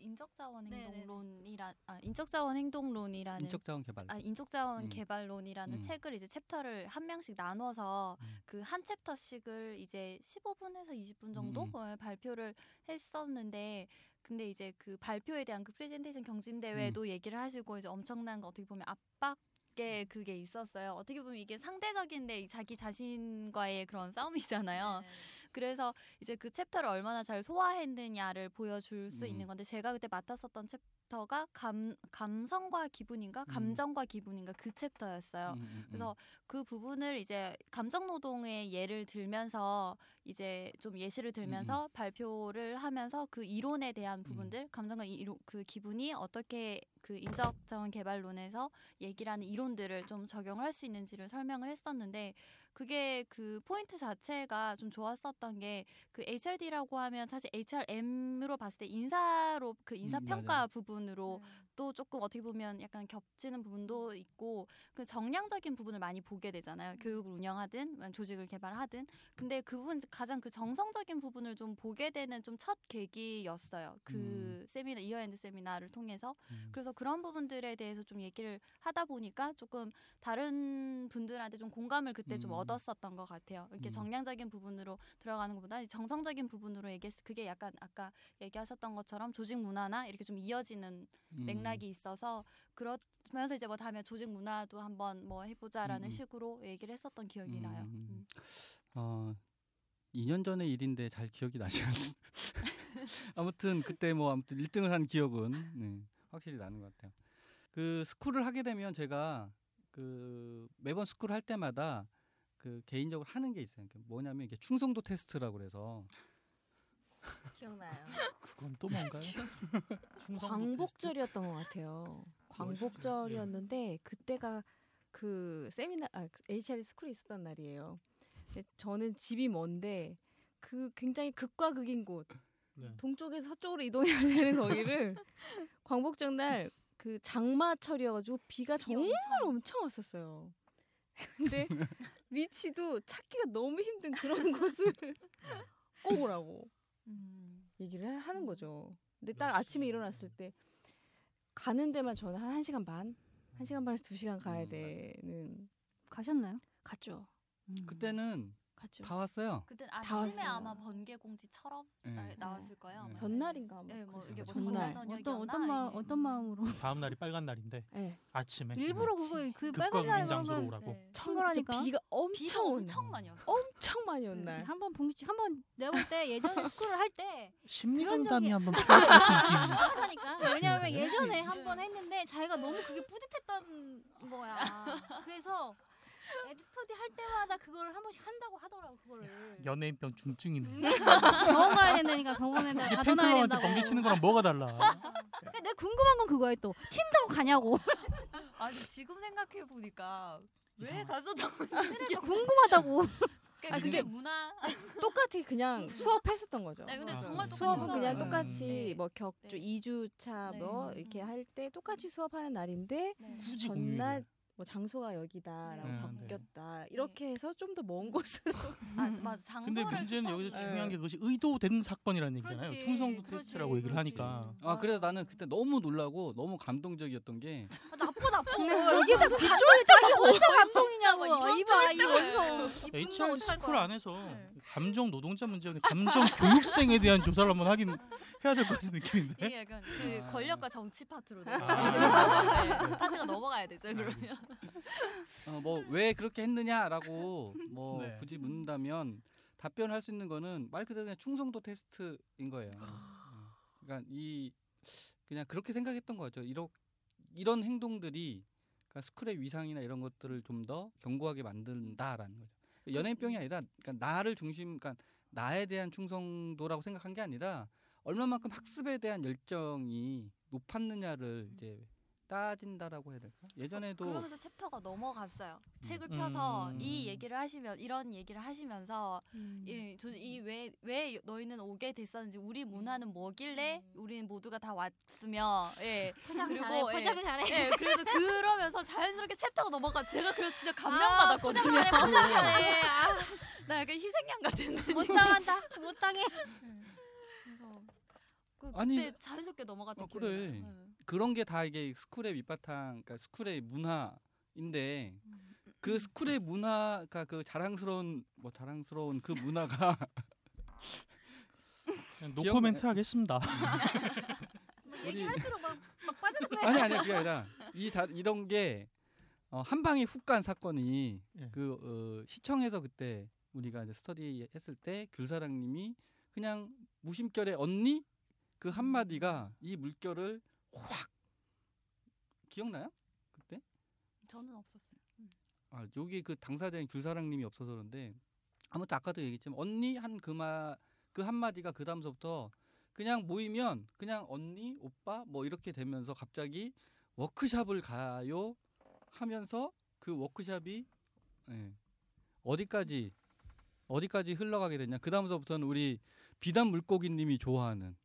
인적 자원 네, 네, 네. 행동론이라 아 인적 자원 행동론이라는 인적 자원 개발. 아 인적 자원 음. 개발론이라는 음. 책을 이제 챕터를 한 명씩 나눠서 음. 그한 챕터씩을 이제 15분에서 20분 정도 음. 어, 발표를 했었는데 근데 이제 그 발표에 대한 그 프레젠테이션 경진 대회도 음. 얘기를 하시고 이제 엄청난 거 어떻게 보면 압박의 그게 있었어요. 어떻게 보면 이게 상대적인데 자기 자신과의 그런 싸움이잖아요. 그래서 이제 그 챕터를 얼마나 잘 소화했느냐를 보여줄 수 음. 있는 건데 제가 그때 맡았었던 챕 챕터가 감 감성과 기분인가 감정과 기분인가 그 챕터였어요. 음, 음, 음. 그래서 그 부분을 이제 감정 노동의 예를 들면서 이제 좀 예시를 들면서 발표를 하면서 그 이론에 대한 부분들 감정과 이론 그 기분이 어떻게 그 인적 자원 개발론에서 얘기를 하는 이론들을 좀 적용을 할수 있는지를 설명을 했었는데 그게 그 포인트 자체가 좀 좋았었던 게 그 HRD라고 하면 사실 HRM으로 봤을 때 인사로 그 인사 음, 평가 맞아요. 부분으로 또 조금 어떻게 보면 약간 겹치는 부분도 있고 그 정량적인 부분을 많이 보게 되잖아요. 교육을 운영하든 조직을 개발하든. 근데 그 부분 가장 그 정성적인 부분을 좀 보게 되는 좀 첫 계기였어요. 그 세미나 year-end 세미나를 통해서. 음. 그래서 그런 부분들에 대해서 좀 얘기를 하다 보니까 조금 다른 분들한테 좀 공감을 그때 좀 음. 얻었었던 것 같아요. 이렇게 음. 정량적인 부분으로 들어가는 것보다 정성적인 부분으로 얘기했 그게 약간 아까 얘기하셨던 것처럼 조직 문화나 이렇게 좀 이어지는 음. 맥락이 있어서 그러면서 이제 뭐 다음에 조직 문화도 한번 뭐 해보자라는 음, 음. 식으로 얘기를 했었던 기억이 나요. 음. 음. 어, 2년 전의 일인데 잘 기억이 나지 않는. (laughs) 아무튼 그때 뭐 아무튼 1등을 한 기억은 네, 확실히 나는 것 같아요. 그 스쿨을 하게 되면 제가 그 매번 스쿨 할 때마다 그 개인적으로 하는 게 있어요. 그러니까 뭐냐면 이게 충성도 테스트라고 그래서 기억나요. (laughs) 그건 또 뭔가요? (laughs) 충성도 광복절이었던 것 같아요. 광복절이었는데 그때가 그 세미나 아, HRD 스쿨이 있었던 날이에요. 저는 집이 먼데 그 굉장히 극과 극인 곳 네. 동쪽에서 서쪽으로 이동해야 되는 (laughs) 거기를 광복절 날 그 장마철이어가지고 비가 정말 엄청 왔었어요. (laughs) 근데 위치도 찾기가 너무 힘든 그런 (laughs) 곳을 꼭 오라고 음. 얘기를 하는 거죠. 근데 딱 아침에 일어났을 때 가는 데만 저는 한 1시간 반? 1시간 반에서 2시간 가야 음, 되는 가셨나요? 갔죠. 그때는 갔죠. 다 왔어요. 그때 다 아침에. 아마 번개 공지처럼 네. 나, 나왔을 거예요. 아마. 전날인가 아마 네, 뭐. 이게 뭐 전날. 어떤 어떤 마 어떤 마음으로 (laughs) 다음 날이 빨간 날인데 네. 아침에 일부러 그거 그 극과 빨간 날 극인 장소로 그러면 오라고. 네. 친구라니까. 저 비가 엄청 비가 온 엄청 날. 많이 왔어요. 엄청 많이 온 날. 한번 봉지 한번 내가 볼때 예전에 스쿨을 할 때 심리 그런 상담이 적이- 한번 필요할 것 같은 하니까 왜냐하면 네. 예전에 한 번 했는데 자기가 너무 그게 뿌듯했던 거야. (laughs) 그래서 에드 스터디 할 때마다 그걸 한 번씩 한다고 하더라고 그거를. 연예인병 중증이네. 병원 가야 된다니까 병원에다 이게 가둬놔야 팬클럽한테 된다고. 번개 치는 거랑 뭐가 달라? 근데 내가 궁금한 건 그거야 또 튄다고 가냐고. 아니 지금 생각해 보니까 왜 이상하다. 갔었던 건지 그러니까 궁금하다고. 그러니까 아, 그게 근데 문화. 똑같이 그냥 수업했었던 거죠. 네, 근데 아, 정말 음. 똑같이 수업은 그냥 음. 똑같이 네. 뭐 격주 네. 2주차 네. 뭐 음. 이렇게 할 때 똑같이 수업하는 날인데 네. 굳이 전날. 뭐 장소가 여기다라고 네. 바뀌었다. 이렇게 해서 좀 더 먼 (laughs) 곳으로 아 맞아 장소를 근데 문제는 여기서. 중요한 게 그것이 의도된 사건이라는 얘기잖아요. 그렇지, 충성도 그렇지, 테스트라고 얘기를 그렇지. 하니까. 아 그래서 나는 그때 너무 놀라고 너무 감동적이었던 게 아, 나빠 나빠. 이게 무슨 빗줄이 자기 혼자 감동이냐고. 이봐 이줄 원성. 이 HR 스쿨. 안에서 네. 감정 노동자 문제 감정 교육생에 대한 조사를 한번 하긴 해야 될 것 같은 느낌인데. 이게 약간 그 아. 권력과 정치 파트로 아. 돼. 파트가 넘어가야 되죠 그러면. 어, 뭐왜 그렇게 했느냐라고 뭐 네. 굳이 묻는다면 답변할 수 있는 거는 말 그대로 그냥 충성도 테스트인 거예요. 어. 그러니까 이 그냥 그렇게 생각했던 거죠. 이런 이런 행동들이 그러니까 스쿨의 위상이나 이런 것들을 좀 더 견고하게 만든다라는 거죠. 그러니까 연예인병이 아니라 그러니까 나를 중심, 그러니까 나에 대한 충성도라고 생각한 게 아니라 얼마만큼 학습에 대한 열정이 높았느냐를 이제 따진다라고 해야 될까? 예전에도 그러면서 챕터가 넘어갔어요. 책을 음. 펴서 음. 이 얘기를 하시면 이런 얘기를 하시면서 이왜왜 너희는 오게 됐었는지 우리 문화는 뭐길래 우리는 모두가 다 왔으며 예 포장 그리고, 잘해. 포장 예. 잘해. 예, 그래서 그러면서 자연스럽게 챕터가 넘어가. 제가 그래서 진짜 아, 감명받았거든요. 포장 잘해. 포장 잘해. (laughs) 아, 나 약간 희생양 같은 느낌. 못 당한다. 못 당해. 그래서 그, 아니, 그때 자연스럽게 넘어갔던 어, 기억이 그래. 나요. 예. 그런 게 다 이게 스쿨의 밑바탕, 그러니까 스쿨의 문화인데 그 스쿨의 문화가 그 자랑스러운 뭐 자랑스러운 그 문화가 노코멘트 하겠습니다. 뭐 얘기할수록 막, 막 빠져들고 아니 아니 그게 아니라 이 자, 이런 게 어, 한 방에 훅 간 사건이 예. 그 어, 시청에서 그때 우리가 이제 스터디 했을 때 귤사랑님이 그냥 무심결에 언니 그 한마디가 이 물결을 확 기억나요? 그때? 저는 없었어요. 음. 아 여기 그 당사자인 귤사랑님이 없어서 그런데 아무튼 아까도 얘기했지만 언니 한 그마 그 한마디가 그 다음서부터 그냥 모이면 그냥 언니 오빠 뭐 이렇게 되면서 갑자기 워크샵을 가요 하면서 그 워크샵이 예, 어디까지 어디까지 흘러가게 됐냐 그 다음서부터는 우리 비단 물고기님이 좋아하는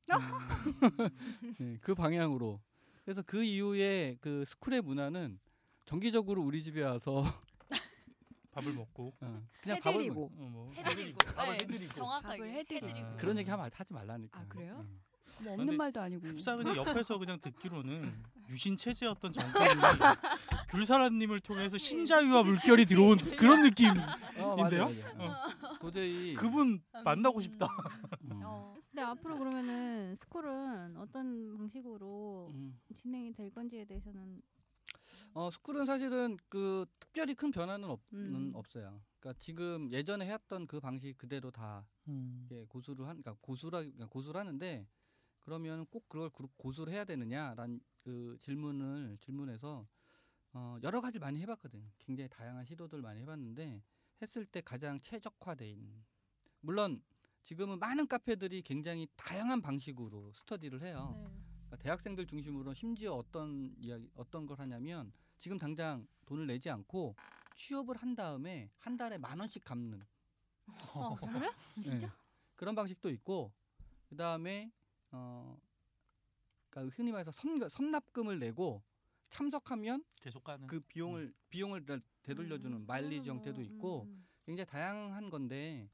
예, (laughs) 그 방향으로 그래서 그 이후에 그 스쿨의 문화는 정기적으로 우리 집에 와서 (laughs) 밥을 먹고 어, 그냥 밥을 먹, 해드리고. 어, 뭐 해드리고. 밥을 네, 해드리고. 정확하게 밥을 해드리고. 해드리고. 아. 그런 얘기 하면 하지 말라니까. 아, 그래요? 어. 뭐 없는 말도 아니고. 흡사 그냥 옆에서 그냥 듣기로는 (laughs) 유신 체제였던 정권이 (laughs) 귤사라님을 통해서 신자유와 물결이 들어온 그런 느낌인데요. 어, 맞아, 맞아. 어. 도저히 그분 만나고 싶다. 음. 어. 근데 앞으로 그러면은 스쿨은 어떤 방식으로 음. 진행이 될 건지에 대해서는 어 스쿨은 사실은 그 특별히 큰 변화는 없, 음. 는 없어요. 그러니까 지금 예전에 해왔던 그 방식 그대로 다 음. 이게 고수를 한, 그러니까 고수라 그러니까 고수를 하는데 그러면 꼭 그걸 고- 고수를 해야 되느냐라는 그 질문을 질문해서 어 여러 가지 를 많이 해봤거든요. 굉장히 다양한 시도들 많이 해봤는데 했을 때 가장 최적화된 물론 지금은 많은 카페들이 굉장히 다양한 방식으로 스터디를 해요. 네. 그러니까 대학생들 중심으로 심지어 어떤 이야기 어떤 걸 하냐면 지금 당장 돈을 내지 않고 취업을 한 다음에 한 달에 만 원씩 갚는 어, 그래? (laughs) 진짜? 네. 그런 방식도 있고 그 다음에 어 그러니까 흔히 말해서 선 선납금을 내고 참석하면 계속 가는. 그 비용을 비용을 다 되돌려주는 음, 마일리지 그거는 형태도 뭐, 있고 음, 음. 굉장히 다양한 건데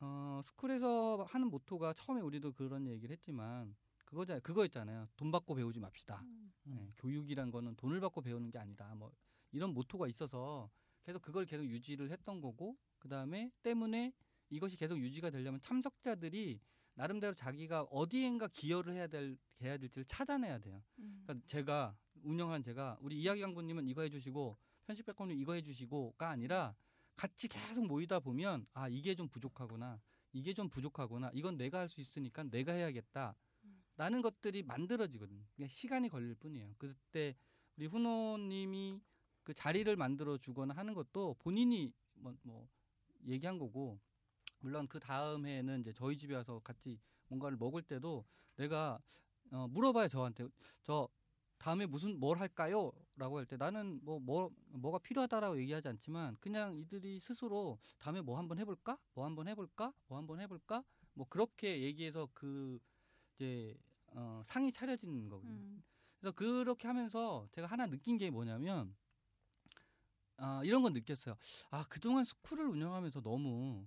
어 스쿨에서 하는 모토가 처음에 우리도 그런 얘기를 했지만 그거자 그거 있잖아요 돈 받고 배우지 맙시다 음. 네, 교육이란 거는 돈을 받고 배우는 게 아니다 뭐 이런 모토가 있어서 계속 그걸 계속 유지를 했던 거고 그 다음에 때문에 이것이 계속 유지가 되려면 참석자들이 나름대로 자기가 어디엔가 기여를 해야 될 해야 될지를 찾아내야 돼요. 음. 그러니까 제가 운영한 제가 우리 이야기 강부님은 이거 해주시고 편집 백건님 이거 해주시고가 아니라 같이 계속 모이다 보면 아 이게 좀 부족하구나 이게 좀 부족하구나 이건 내가 할 수 있으니까 내가 해야겠다 라는 것들이 만들어지거든요 그냥 시간이 걸릴 뿐이에요 그때 우리 훈호님이 그 자리를 만들어 주거나 하는 것도 본인이 뭐, 뭐 얘기한 거고 물론 그 다음 해에는 이제 저희 집에 와서 같이 뭔가를 먹을 때도 내가 어, 물어봐요 저한테 저 다음에 무슨 뭘 할까요? 라고 할 때 나는 뭐, 뭐 뭐가 필요하다라고 얘기하지 않지만 그냥 이들이 스스로 다음에 뭐 한번 해볼까? 뭐 한번 해볼까? 뭐 한번 해볼까? 뭐 그렇게 얘기해서 그 이제 어, 상이 차려지는 거거든요. 음. 그래서 그렇게 하면서 제가 하나 느낀 게 뭐냐면 아, 이런 건 느꼈어요. 아 그동안 스쿨을 운영하면서 너무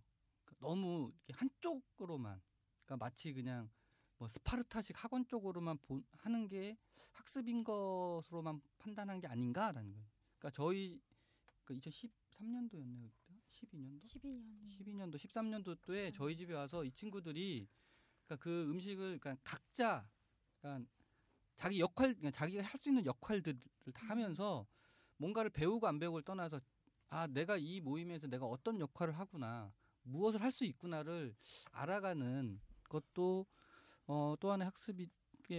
너무 한쪽으로만 그러니까 마치 그냥 뭐 스파르타식 학원 쪽으로만 본, 하는 게 학습인 것으로만 판단한 게 아닌가라는 거예요. 그러니까 저희 그 2013년도였네요. 그때 12년도? 12년. 12년도, 13년도에 저희 집에 와서 이 친구들이 그러니까 그 음식을 그러니까 각자 그러니까 자기 역할, 그러니까 자기가 할 수 있는 역할들을 다 하면서 뭔가를 배우고 안 배우고를 떠나서 아 내가 이 모임에서 내가 어떤 역할을 하구나 무엇을 할 수 있구나를 알아가는 것도 어, 또 하나의 학습의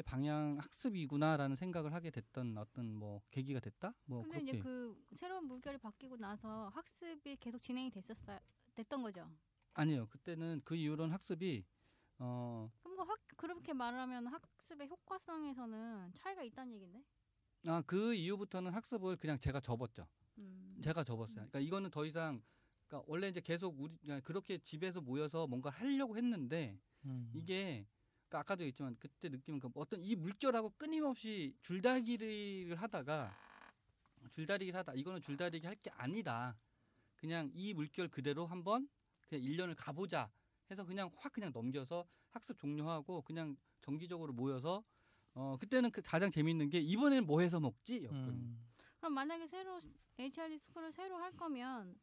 방향 학습이구나라는 생각을 하게 됐던 어떤 뭐 계기가 됐다 뭐 근데 그렇게 이제 그 새로운 물결이 바뀌고 나서 학습이 계속 진행이 됐었어요. 됐던 거죠. 아니에요 그때는 그 이후로는 학습이 어 그럼 그 학, 그렇게 말하면 학습의 효과성에서는 차이가 있다는 얘긴데? 아, 그 이후부터는 학습을 그냥 제가 접었죠. 음. 제가 접었어요. 그러니까 이거는 더 이상 그러니까 원래 이제 계속 우리 그냥 그렇게 집에서 모여서 뭔가 하려고 했는데 음. 이게 그러니까 아까도 얘기했지만 그때 느낌은 그 어떤 이 물결하고 끊임없이 줄다리기를 하다가 줄다리기를 하다 이거는 줄다리기 할 게 아니다. 그냥 이 물결 그대로 한번 그냥 1년을 가보자 해서 그냥 확 그냥 넘겨서 학습 종료하고 그냥 정기적으로 모여서 어 그때는 그 가장 재밌는 게 이번에는 뭐 해서 먹지? 였거든요. 음. 그럼 만약에 새로 HRD 스쿨을 새로 할 거면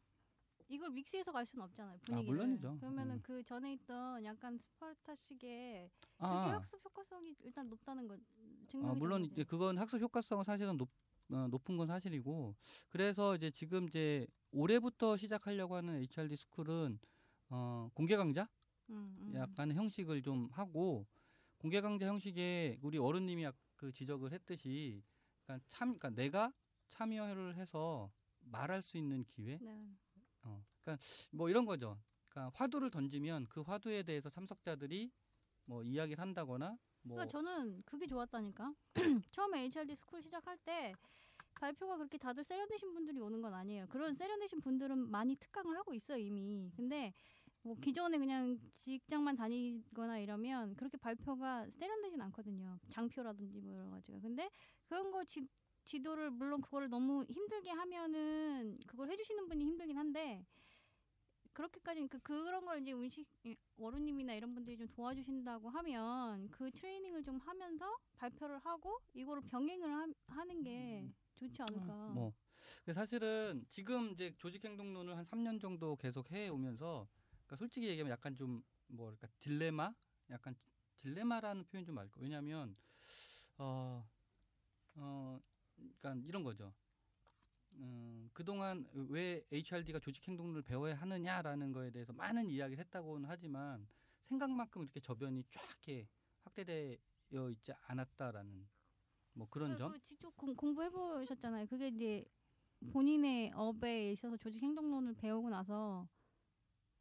이걸 믹스해서 갈 수는 없잖아요. 분위기를. 물론이죠. 그러면은 음. 그 전에 있던 약간 스파르타식의 그게 아, 학습 효과성이 일단 높다는 건 아, 증명이 물론 되는 이제. 그건 학습 효과성은 사실은 높, 어, 높은 건 사실이고 그래서 이제 지금 이제 올해부터 시작하려고 하는 HRD 스쿨은 어, 공개 강좌 음, 음. 약간의 형식을 좀 하고 공개 강좌 형식에 우리 어른님이 약- 그 지적을 했듯이 그러니까 참 그러니까 내가 참여를 해서 말할 수 있는 기회 네. 어, 그러니까 뭐 이런 거죠. 그러니까 화두를 던지면 그 화두에 대해서 참석자들이 뭐 이야기를 한다거나 뭐 그러니까 저는 그게 좋았다니까. (clears throat) 처음에 HRD 스쿨 시작할 때 발표가 그렇게 다들 세련되신 분들이 오는 건 아니에요. 그런 세련되신 분들은 많이 특강을 하고 있어요 이미. 근데 뭐 기존에 그냥 직장만 다니거나 이러면 그렇게 발표가 세련되진 않거든요. 장표라든지 뭐 여러 가지가. 근데 그런 거 지, 지도를 물론 그거를 너무 힘들게 하면은 그걸 해주시는 분이 힘들긴 한데 그렇게까지 그 그런 걸 이제 운식 예, 워루님이나 이런 분들이 좀 도와주신다고 하면 그 트레이닝을 좀 하면서 발표를 하고 이거를 병행을 하, 하는 게 좋지 않을까. 뭐. 근데 사실은 지금 이제 조직 행동론을 한 3년 정도 계속 해 오면서 그러니까 솔직히 얘기하면 약간 좀 뭐랄까 딜레마, 약간 딜레마라는 표현 좀 알고 왜냐하면 어, 어, 그러니까 이런 거죠. 음, 그동안 왜 HRD가 조직 행동론을 배워야 하느냐라는 거에 대해서 많은 이야기를 했다고는 하지만 생각만큼 이렇게 저변이 쫙 이렇게 확대되어 있지 않았다라는 뭐 그런 그, 점. 그 직접 공, 공부해 보셨잖아요. 그게 이제 본인의 업에 있어서 조직 행동론을 배우고 나서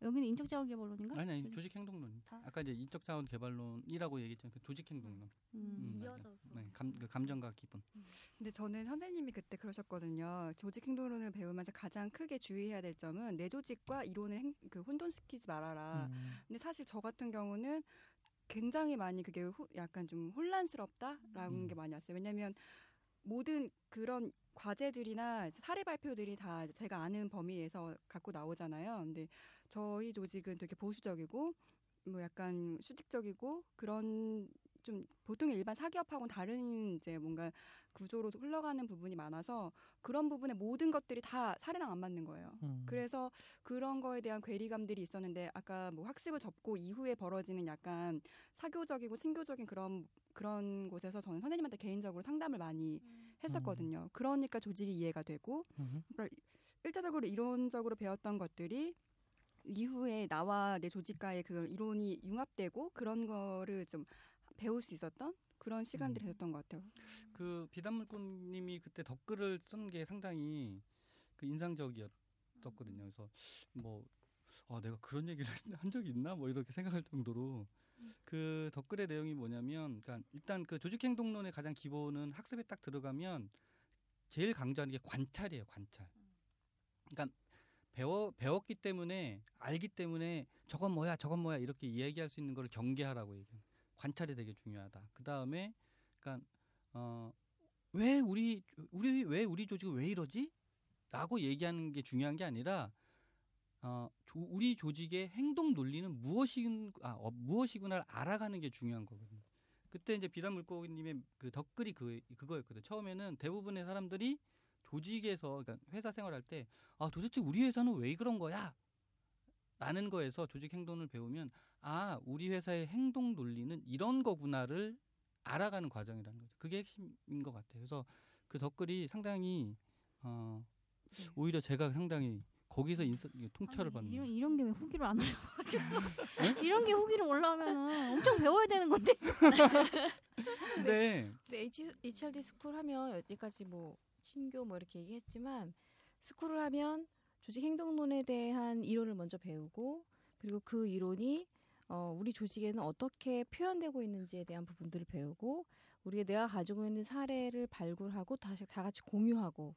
여기는 인적 자원 개발론인가? 아니 아니 조직- 조직 행동론. 다- 아까 이제 인적 자원 개발론이라고 얘기했잖아요. 그 조직 행동론. 음. 맞아요. 이어져서. 네, 감, 그 감정과 기분. 근데 저는 선생님이 그때 그러셨거든요. 조직 행동론을 배우면서 가장 크게 주의해야 될 점은 내 조직과 이론을 행, 그 혼돈시키지 말아라. 음. 근데 사실 저 같은 경우는 굉장히 많이 그게 호- 약간 좀 혼란스럽다라는 음. 게 많이 왔어요. 왜냐하면 모든 그런 과제들이나 사례 발표들이 다 제가 아는 범위에서 갖고 나오잖아요. 근데 저희 조직은 되게 보수적이고 뭐 약간 수직적이고 그런 좀 보통의 일반 사기업하고는 다른 이제 뭔가 구조로 흘러가는 부분이 많아서 그런 부분의 모든 것들이 다 사례랑 안 맞는 거예요. 음. 그래서 그런 거에 대한 괴리감들이 있었는데 아까 뭐 학습을 접고 이후에 벌어지는 약간 사교적이고 친교적인 그런 그런 곳에서 저는 선생님한테 개인적으로 상담을 많이 했었거든요. 그러니까 조직이 이해가 되고 음. 그러니까 일차적으로 이론적으로 배웠던 것들이 이후에 나와 내 조직과의 그 이론이 융합되고 그런 거를 좀 배울 수 있었던 그런 시간들이 음. 것 같아요. 그 비단물꽃님이 그때 댓글을 쓴 게 상당히 그 인상적이었었거든요. 그래서 뭐 아, 내가 그런 얘기를 한 적이 있나 뭐 이렇게 생각할 정도로 그 댓글의 내용이 뭐냐면, 그러니까 일단 그 조직행동론의 가장 기본은 학습에 딱 들어가면 제일 강조하는 게 관찰이에요. 관찰. 그러니까 배워 배웠기 때문에 알기 때문에 저건 뭐야, 저건 뭐야 이렇게 얘기할 수 있는 걸 경계하라고 얘기해요. 관찰이 되게 중요하다. 그 다음에 그러니까 어, 왜 우리 우리 왜 우리 조직은 왜 이러지? 라고 얘기하는 게 중요한 게 아니라 어, 조, 우리 조직의 행동 논리는 무엇인 아, 어, 무엇이구나를 알아가는 게 중요한 거거든요. 그때 이제 비단 물고기님의 그 덧글이 그 그거였거든요. 처음에는 대부분의 사람들이 조직에서 그러니까 회사 생활할 때 아 도대체 우리 회사는 왜 그런 거야? 라는 거에서 조직 행동을 배우면 아 우리 회사의 행동 논리는 이런 거구나를 알아가는 과정이라는 거죠. 그게 핵심인 것 같아요. 그래서 그 덧글이 상당히 어, 오히려 제가 상당히 거기서 인서, 통찰을 아니, 받는 이런 이런 게 왜 후기로 안 올라와가지고 (laughs) (laughs) 이런 게 후기로 올라오면 엄청 배워야 되는 건데. 근데 (laughs) 근데 H, HRD 스쿨 하면 여기까지 뭐 신교 뭐 이렇게 얘기했지만 스쿨을 하면 조직 행동론에 대한 이론을 먼저 배우고 그리고 그 이론이 어, 우리 조직에는 어떻게 표현되고 있는지에 대한 부분들을 배우고 우리가 내가 가지고 있는 사례를 발굴하고 다시 다 같이 공유하고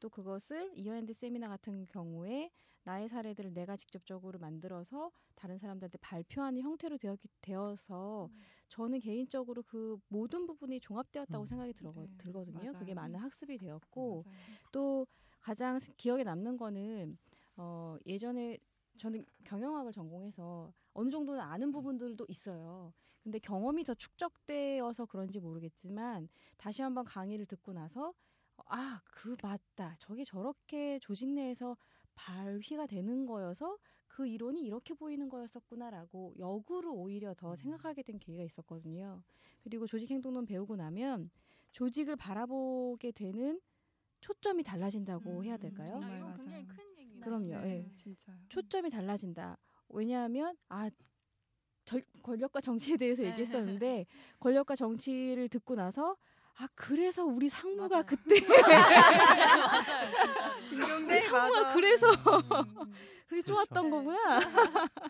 또 그것을 이어앤드 세미나 같은 경우에 나의 사례들을 내가 직접적으로 만들어서 다른 사람들한테 발표하는 형태로 되었기 되어서 저는 개인적으로 그 모든 부분이 종합되었다고 음. 생각이 들어, 네, 들거든요. 그게 맞아요. 많은 학습이 되었고 맞아요. 또 가장 스- 기억에 남는 거는 어 예전에 저는 경영학을 전공해서 어느 정도는 아는 부분들도 있어요. 근데 경험이 더 축적되어서 그런지 모르겠지만 다시 한번 강의를 듣고 나서 아, 그 맞다. 저게 저렇게 조직 내에서 발휘가 되는 거여서 그 이론이 이렇게 보이는 거였었구나라고 역으로 오히려 더 생각하게 된 계기가 있었거든요. 그리고 조직 행동론 배우고 나면 조직을 바라보게 되는 초점이 달라진다고 해야 될까요? 정말 아, 이건 맞아요. 굉장히 큰 얘기네. 그럼요. 네, 예. 진짜. 초점이 달라진다. 왜냐하면 아 절, 권력과 정치에 대해서 네. 얘기했었는데 권력과 정치를 듣고 나서 아 그래서 우리 상무가 맞아요. 그때 (laughs) 맞아요, 진짜. 등용대 상무가 맞아. 그래서 음. 그게 좋았던 네. 거구나. (laughs)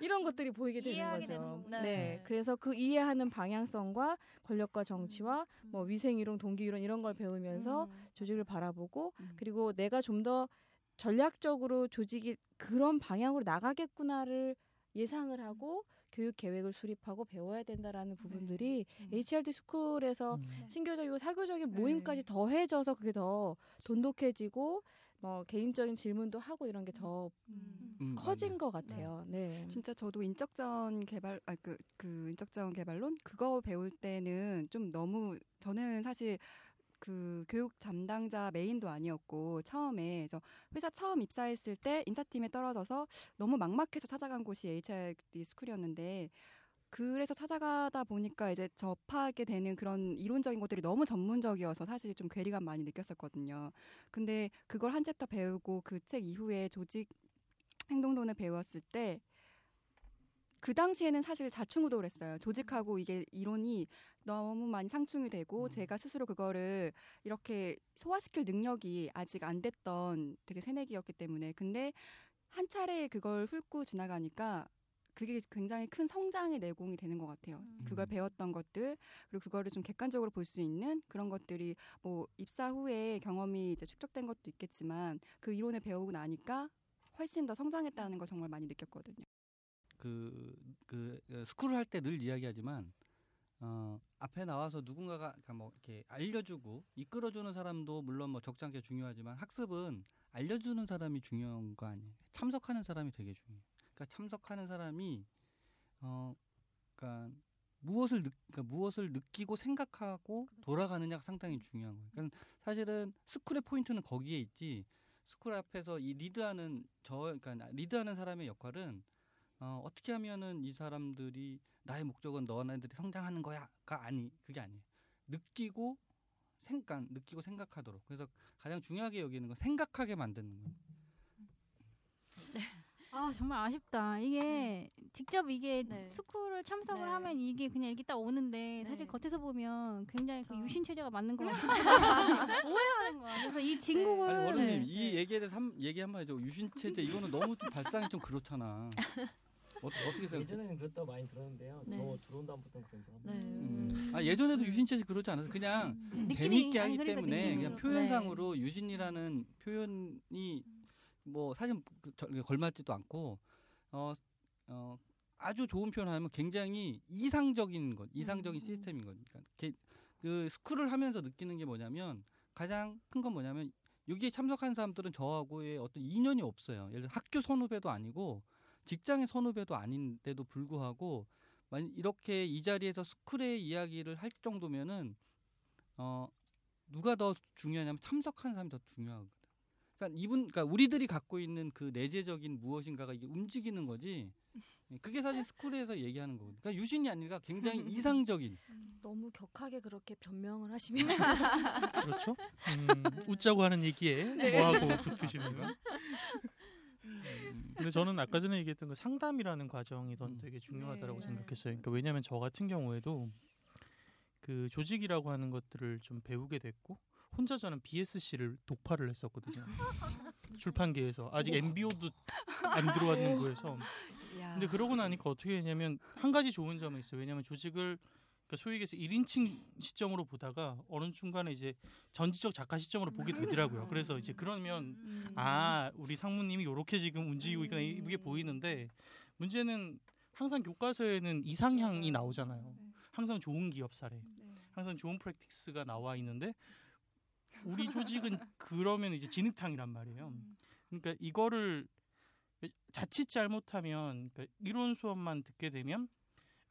이런 것들이 보이게 되는 거죠. 되는. 네. 네. 그래서 그 이해하는 방향성과 권력과 정치와 뭐 위생 이론, 동기 이론 이런 걸 배우면서 음. 조직을 바라보고 음. 그리고 내가 좀 더 전략적으로 조직이 그런 방향으로 나가겠구나를 예상을 하고 교육 계획을 수립하고 배워야 된다라는 부분들이 음. HRD 스쿨에서 음. 신교적이고 사교적인 네. 모임까지 더해져서 그게 더 돈독해지고 뭐 개인적인 질문도 하고 이런 게더 음. 음, 커진. 것 같아요. 네. 진짜 저도 인적 자원 개발 아그 그 인적 자원 개발론 그거 배울 때는 좀 너무 저는 사실 그 교육 담당자 메인도 아니었고 처음에 그래서 회사 처음 입사했을 때 인사팀에 떨어져서 너무 막막해서 찾아간 곳이 HRD 스쿨이었는데 그래서 찾아가다 보니까 이제 접하게 되는 그런 이론적인 것들이 너무 전문적이어서 사실 좀 괴리감 많이 느꼈었거든요. 근데 그걸 한 챕터 배우고 그 책 이후에 조직 행동론을 배웠을 때 그 당시에는 사실 좌충우돌을 했어요. 조직하고 이게 이론이 너무 많이 상충이 되고 제가 스스로 그거를 이렇게 소화시킬 능력이 아직 안 됐던 되게 새내기였기 때문에 근데 한 차례 그걸 훑고 지나가니까 그게 굉장히 큰 성장의 내공이 되는 것 같아요. 그걸 음. 배웠던 것들 그리고 그거를 좀 객관적으로 볼 수 있는 그런 것들이 뭐 입사 후에 경험이 이제 축적된 것도 있겠지만 그 이론을 배우고 나니까 훨씬 더 성장했다는 걸 정말 많이 느꼈거든요. 그, 그 어, 스쿨을 할 때 늘 이야기하지만 어, 앞에 나와서 누군가가 그러니까 뭐 이렇게 알려주고 이끌어주는 사람도 물론 뭐 적지 않게 중요하지만 학습은 알려주는 사람이 중요한 거 아니에요. 참석하는 사람이 되게 중요해요. 그러니까 참석하는 사람이 어, 그러니까 무엇을 느, 그러니까 무엇을 느끼고 생각하고 돌아가느냐가 상당히 중요한 거예요. 그러니까 사실은 스쿨의 포인트는 거기에 있지. 스쿨 앞에서 이 리드하는 저 그러니까 리드하는 사람의 역할은 어, 어떻게 하면은 이 사람들이 나의 목적은 너네들이 성장하는 거야가 아니 그게 아니에요. 느끼고 생각 느끼고 생각하도록 그래서 가장 중요하게 여기는 건 생각하게 만드는 거예요. 아 정말 아쉽다. 이게 직접 이게 네. 스쿨을 참석을 네. 하면 이게 그냥 이렇게 딱 오는데 사실 네. 겉에서 보면 굉장히 그 그쵸. 유신 체제가 맞는 것 (laughs) 같아. (laughs) 오해하는 거야. 그래서 이 진국을 아니 원우님 네. 이 얘기에 대해서 한, 얘기 한 번 해줘. 유신 체제 이거는 너무 좀 발상이 좀 그렇잖아. (laughs) 어, 어떻게 생각해? 예전에는 그렇다고 많이 들었는데요. 네. 저 들어온 다음부터는 그런 적 없어요. 네. 음. 아 예전에도 유신 체제 그러지 않아서 그냥 느낌이- 재밌게 하기 그러니까 때문에. 그냥 표현상으로 유신이라는 표현이 뭐 사실 그 저- 걸맞지도 않고 어, 어 아주 좋은 표현하면 굉장히 이상적인 것, 이상적인 시스템인 거니까 게- 그 스쿨을 하면서 느끼는 게 뭐냐면 가장 큰 건 뭐냐면 여기에 참석한 사람들은 저하고의 어떤 인연이 없어요. 예를 들어 학교 선후배도 아니고 직장의 선후배도 아닌데도 불구하고 만 이렇게 이 자리에서 스쿨의 이야기를 할 정도면은 어 누가 더 중요하냐면 참석하는 사람이 더 중요하거든. 그러니까 이분, 그러니까 우리들이 갖고 있는 그 내재적인 무엇인가가 이게 움직이는 거지. 예, 그게 사실 스쿨에서 얘기하는 거거든. 그러니까 유신이 아니라 굉장히 이상적인. 너무 격하게 그렇게 변명을 하시면 그렇죠? 음, 웃자고 하는 얘기에 뭐하고 붙으시는 거. (laughs) 음, 근데 저는 아까 전에 얘기했던 그 상담이라는 과정이 전 음. 되게 중요하다고 네. 생각했어요. 그러니까 왜냐하면 저 같은 경우에도 그 조직이라고 하는 것들을 좀 배우게 됐고 혼자 저는 BSC를 독파를 했었거든요. (laughs) 출판계에서 아직 MBO도 안 들어왔는 거에서 야. 근데 그러고 나니까 어떻게 했냐면 한 가지 좋은 점이 있어요. 왜냐하면 조직을 그러니까 소위 얘기해서 1인칭 시점으로 보다가 어느 중간에 이제 전지적 작가 시점으로 보게 되더라고요. 그래서 이제 그러면 음. 아 우리 상무님이 요렇게 지금 움직이고 있구나 이게 보이는데 문제는 항상 교과서에는 이상향이 나오잖아요. 항상 좋은 기업 사례, 네. 항상 좋은 프랙티스가 나와 있는데 우리 조직은 그러면 이제 진흙탕이란 말이에요. 그러니까 이거를 자칫 잘못하면 그러니까 이론 수업만 듣게 되면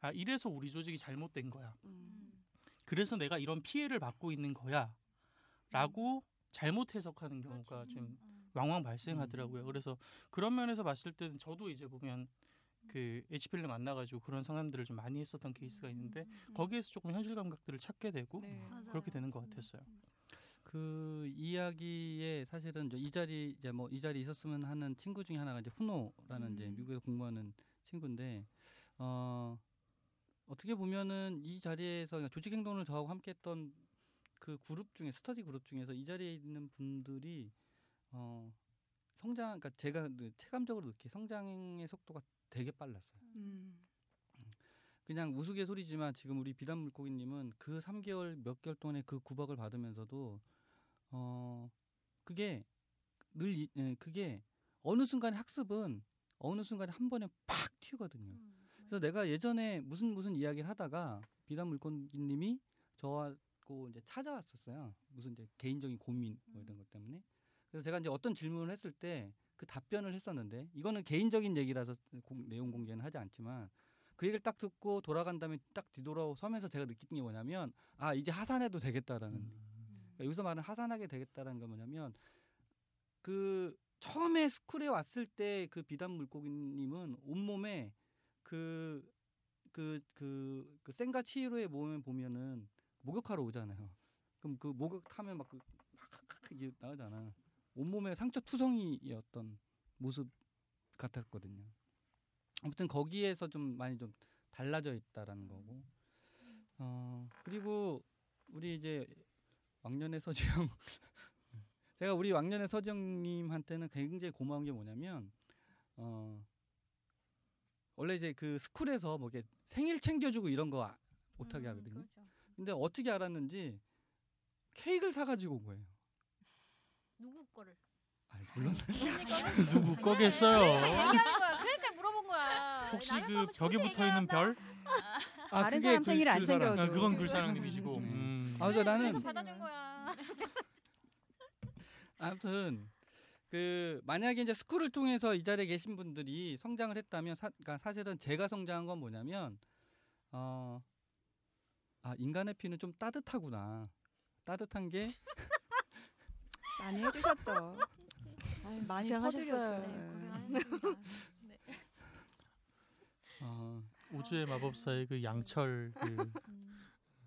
아 이래서 우리 조직이 잘못된 거야. 음. 그래서 내가 이런 피해를 받고 있는 거야라고 잘못 해석하는 경우가 좀 왕왕 발생하더라고요. 그래서 그런 면에서 봤을 때는 저도 이제 보면 그 HP를 만나가지고 그런 상담들을 좀 많이 했었던 케이스가 있는데 거기에서 조금 현실 감각들을 찾게 되고 네. 그렇게 되는 것 같았어요. 그 이야기에 사실은 이제 이 자리 이제 뭐 이 자리 있었으면 하는 친구 중에 하나가 이제 후노라는 이제 음. 미국에서 공부하는 친구인데 어 어떻게 보면은 이 자리에서 조직 행동을 저하고 함께했던 그 그룹 중에 스터디 그룹 중에서 이 자리에 있는 분들이 어 성장 그러니까 제가 느- 체감적으로 느끼 성장의 속도가 되게 빨랐어요. 음. 그냥 우스갯소리지만 지금 우리 비단 물고기님은 그 3개월 몇 개월 동안에 그 구박을 받으면서도 어 그게 늘 이, 예, 그게 어느 순간에 학습은 어느 순간에 한 번에 팍 튀거든요. 그래서 내가 예전에 무슨 무슨 이야기를 하다가 비단 물고기님이 저하고 이제 찾아왔었어요. 무슨 이제 개인적인 고민 뭐 이런 것 때문에. 그래서 제가 이제 어떤 질문을 했을 때 그 답변을 했었는데 이거는 개인적인 얘기라서 공- 내용 공개는 하지 않지만 그 얘기를 딱 듣고 돌아간 다음에 딱 뒤돌아서면서 제가 느낀 게 뭐냐면 아 이제 하산해도 되겠다라는 그러니까 여기서 말하는 하산하게 되겠다라는 건 뭐냐면 그 처음에 스쿨에 왔을 때 그 비단 물고기님은 온몸에 그 그 그 그 센과 치히로의 몸에 보면은 목욕하러 오잖아요. 그럼 그 목욕하면 막 그 막 이게 나오잖아. 온몸에 상처 투성이였던 모습 같았거든요. 아무튼 거기에서 좀 많이 좀 달라져 있다라는 거고. 어 그리고 우리 이제 왕년의 서지영 (laughs) 제가 우리 왕년의 서지영님한테는 굉장히 고마운 게 뭐냐면 어 원래 이제 그 스쿨에서 뭐 이렇게 생일 챙겨주고 이런 거 아- 못하게 하거든요. 근데 어떻게 알았는지 케이크를 사가지고 온 거예요. 누구 거를? 아이, 물론 (laughs) 누구 거겠어요? 얘기하는 거야. 그러니까 물어본 거야. 혹시 그 벽에 붙어 있는. 별? 아, 다른 그게 사람 글- 생일 안 글사랑. 챙겨도 아, 그건 글사랑님이시고. 네. 음. 아, 그래서 나는 받아준 거야. 아무튼 그 만약에 이제 스쿨을 통해서 이 자리에 계신 분들이 성장을 했다면 사, 그러니까 사실은 제가 성장한 건 뭐냐면 어, 아 인간의 피는 좀 따뜻하구나. 따뜻한 게 (laughs) 많이 해주셨죠. 아유, 많이 고생하셨어요. 퍼드렸죠. 네, 고생하셨습니다. 네. 어, 우주의 마법사의 그 양철 그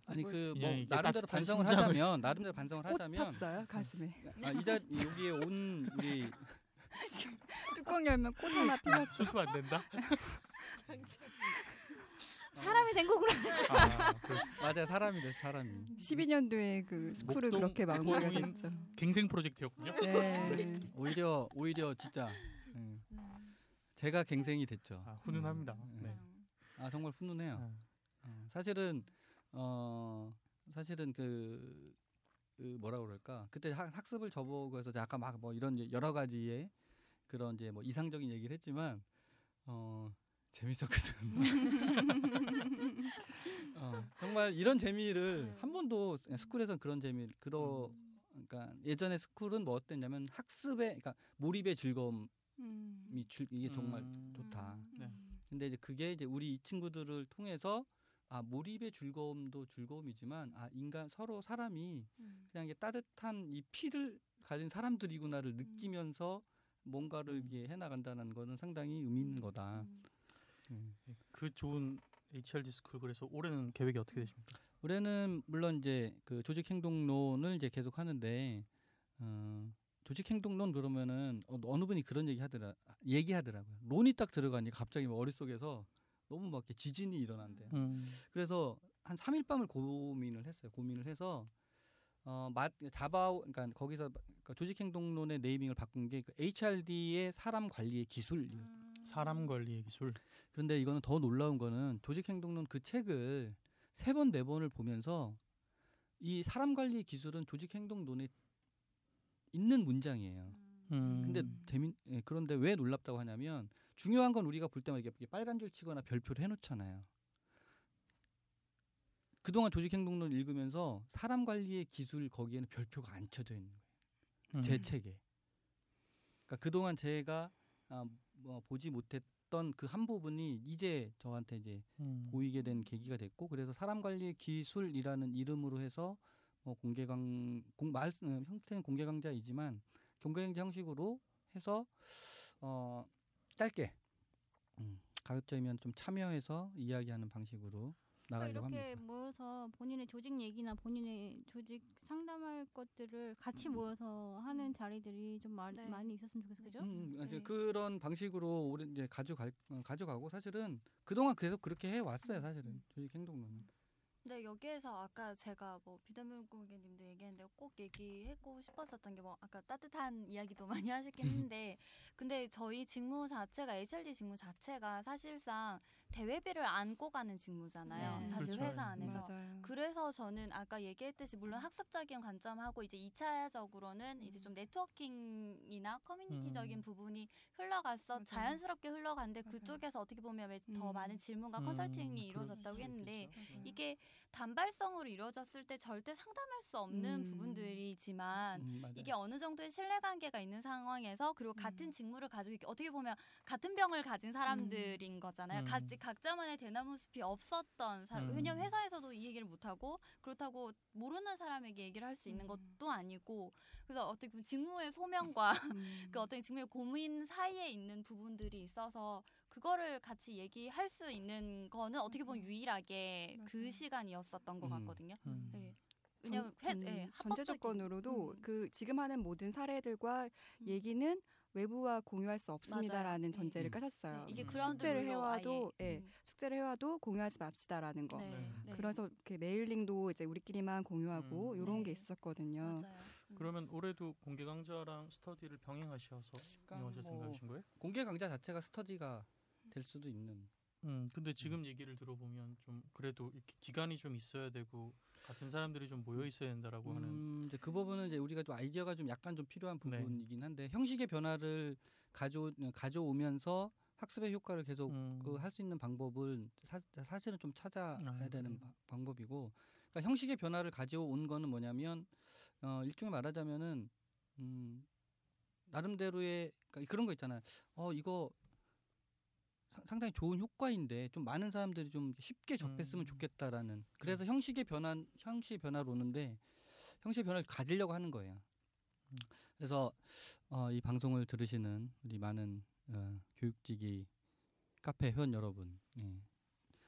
아니 그뭐 그냥 이게 나름대로 반성을 심장을- 하자면 나름대로 반성을 꽃 하자면 폈어요 가슴에. 아, 이자 여기에 온 우리 (laughs) 뚜껑 열면 꽃 하나 피었어. 수습 안 된다. (laughs) 사람이 된 거구나. 아, 그 맞아요 사람이 돼 사람이 12년도에 그 스쿨을 그렇게 마무리가 됐죠. 갱생 프로젝트였군요. 네. 오히려 오히려 진짜 예. 제가 갱생이 됐죠. 아, 훈훈합니다. 음, 네. 아 정말 훈훈해요. 아. 어, 사실은 어 사실은 그, 그 뭐라 그럴까 그때 학, 학습을 저보고 해서 아까 막 뭐 이런 여러 가지의 그런 이제 뭐 이상적인 얘기를 했지만 어 재밌었거든. (laughs) 어, 정말 이런 재미를 한 번도 스쿨에선 그런 재미 그러 그러니까 예전에 스쿨은 뭐 어땠냐면 학습에 그러니까 몰입의 즐거움이 음. 줄 이게 정말 음. 좋다. 네. 근데 이제 그게 이제 우리 이 친구들을 통해서 아 몰입의 즐거움도 즐거움이지만 아 인간 서로 사람이 음. 그냥 이게 따뜻한 이 피를 가진 사람들이구나를 느끼면서 뭔가를 이게 해나간다는 거는 상당히 의미 있는 거다. 음. 그 좋은 HRD 스쿨 그래서 올해는 계획이 어떻게 되십니까? 올해는 물론 이제 그 조직 행동론을 이제 계속 하는데 어, 조직 행동론 그러면은 어, 어느 분이 그런 얘기 하더라 얘기하더라고요. 론이 딱 들어가니까 갑자기 머릿속에서 너무 막 이렇게 지진이 일어난대요. 음. 그래서 한 3일 밤을 고민을 했어요. 고민을 해서 어, 마, 자바 그러니까 거기서 그러니까 조직 행동론의 네이밍을 바꾼 게 그 HRD의 사람 관리의 기술이에요. 사람 관리의 기술. 그런데 이거는 더 놀라운 거는 조직 행동론 그 책을 세 번 네 번을 보면서 이 사람 관리의 기술은 조직 행동론에 있는 문장이에요. 음. 근데 재밌 예, 그런데 왜 놀랍다고 하냐면 중요한 건 우리가 볼 때마다 이렇게 빨간 줄 치거나 별표를 해놓잖아요. 그동안 조직 행동론 읽으면서 사람 관리의 기술 거기에는 별표가 안 쳐져 있는 거예요. 제 음. 책에. 그러니까 그동안 제가 아, 뭐 보지 못했던 그 한 부분이 이제 저한테 이제 음. 보이게 된 계기가 됐고 그래서 사람 관리 기술이라는 이름으로 해서 뭐 공개 강 공, 말 음, 형태는 공개 강좌이지만 공개 강좌 형식으로 해서 어 짧게 음, 가급적이면 좀 참여해서 이야기하는 방식으로 그러니까 나가려고 이렇게 합니다. 모여서 본인의 조직 얘기나 본인의 조직 상담할 것들을 같이 모여서 하는 자리들이 좀 마, 네. 많이 있었으면 좋겠어, 그죠? 음, 이제 네. 그런 방식으로 오래 이제 가져갈 어, 가져가고 사실은 그동안 계속 그렇게 해 왔어요 사실은 조직 행동론은 근데 여기에서 아까 제가 뭐 비대물고기님도 얘기했는데 꼭 얘기하고 싶었었던 게 뭐 아까 따뜻한 이야기도 (laughs) 많이 하셨긴 했는데 근데 저희 직무 자체가 HRD 직무 자체가 사실상 대회비를 안고 가는 직무잖아요. 네. 사실 그렇죠. 회사 안에서. 맞아요. 그래서 저는 아까 얘기했듯이 물론 학습적인 관점하고 이제 2차적으로는 이제 좀 네트워킹이나 커뮤니티적인 음. 부분이 흘러갔어 맞아요. 자연스럽게 흘러갔는데 맞아요. 그쪽에서 어떻게 보면 왜더 음. 많은 질문과 음, 컨설팅이 그럴 이루어졌다고 수 했는데. 맞아요. 이게 단발성으로 이루어졌을 때 절대 상담할 수 없는 음. 부분들이지만 음. 이게 어느 정도의 신뢰관계가 있는 상황에서 그리고 같은 음. 직무를 가지고 이렇게 어떻게 보면 같은 병을 가진 사람들인 거잖아요. 음. 각지 각자만의 대나무 숲이 없었던 사람. 음. 왜냐면 회사에서도 이 얘기를 못 하고 그렇다고 모르는 사람에게 얘기를 할 수 있는 음. 것도 아니고 그래서 어떻게 보면 직무의 소명과 (laughs) 음. (laughs) 그 어떤 직무의 고민 사이에 있는 부분들이 있어서 그거를 같이 얘기할 수 있는 거는 어떻게 보면 맞아요. 유일하게 그 맞아요. 시간이었었던 것 음. 같거든요. 음. 네. 왜냐면 회, 전, 예, 전제 합법적인- 조건으로도 음. 그 지금 하는 모든 사례들과 음. 얘기는 외부와 공유할 수 없습니다라는 맞아요. 전제를 음. 까셨어요. 네, 이게 음. 숙제를 해와도. 예, 음. 숙제를 해와도 공유하지 맙시다라는 거. 네, 네. 네. 그래서 이렇게 메일링도 이제 우리끼리만 공유하고 음. 이런 네. 게 있었거든요. 맞아요. 음. 그러면 올해도 공개 강좌랑 스터디를 병행하셔서 운영하실 뭐 생각이신 거예요? 공개 강좌 자체가 스터디가 될 수도 있는. 음, 근데 지금 얘기를 들어보면 좀 그래도 이렇게 기간이 좀 있어야 되고 같은 사람들이 좀 모여 있어야 된다라고 하는 음, 이제 그 부분은 이제 우리가 좀 아이디어가 좀 약간 좀 필요한 네. 부분이긴 한데 형식의 변화를 가져 가져오면서 학습의 효과를 계속 음, 그할 수 있는 방법을 사, 사실은 좀 찾아야 아, 되는 그래요? 바- 방법이고 그러니까 형식의 변화를 가져온 거는 뭐냐면 어 일종의 말하자면은 음 나름대로의 그러니까 그런 거 있잖아요. 어 이거 사- 상당히 좋은 효과인데 좀 많은 사람들이 좀 쉽게 접했으면 음. 좋겠다라는 그래서 형식의 변화 형식의 변화로 오는데 형식의 변화를 가지려고 하는 거예요. 음. 그래서 어, 이 방송을 들으시는 우리 많은 어, 교육직이 카페 회원 여러분, 예.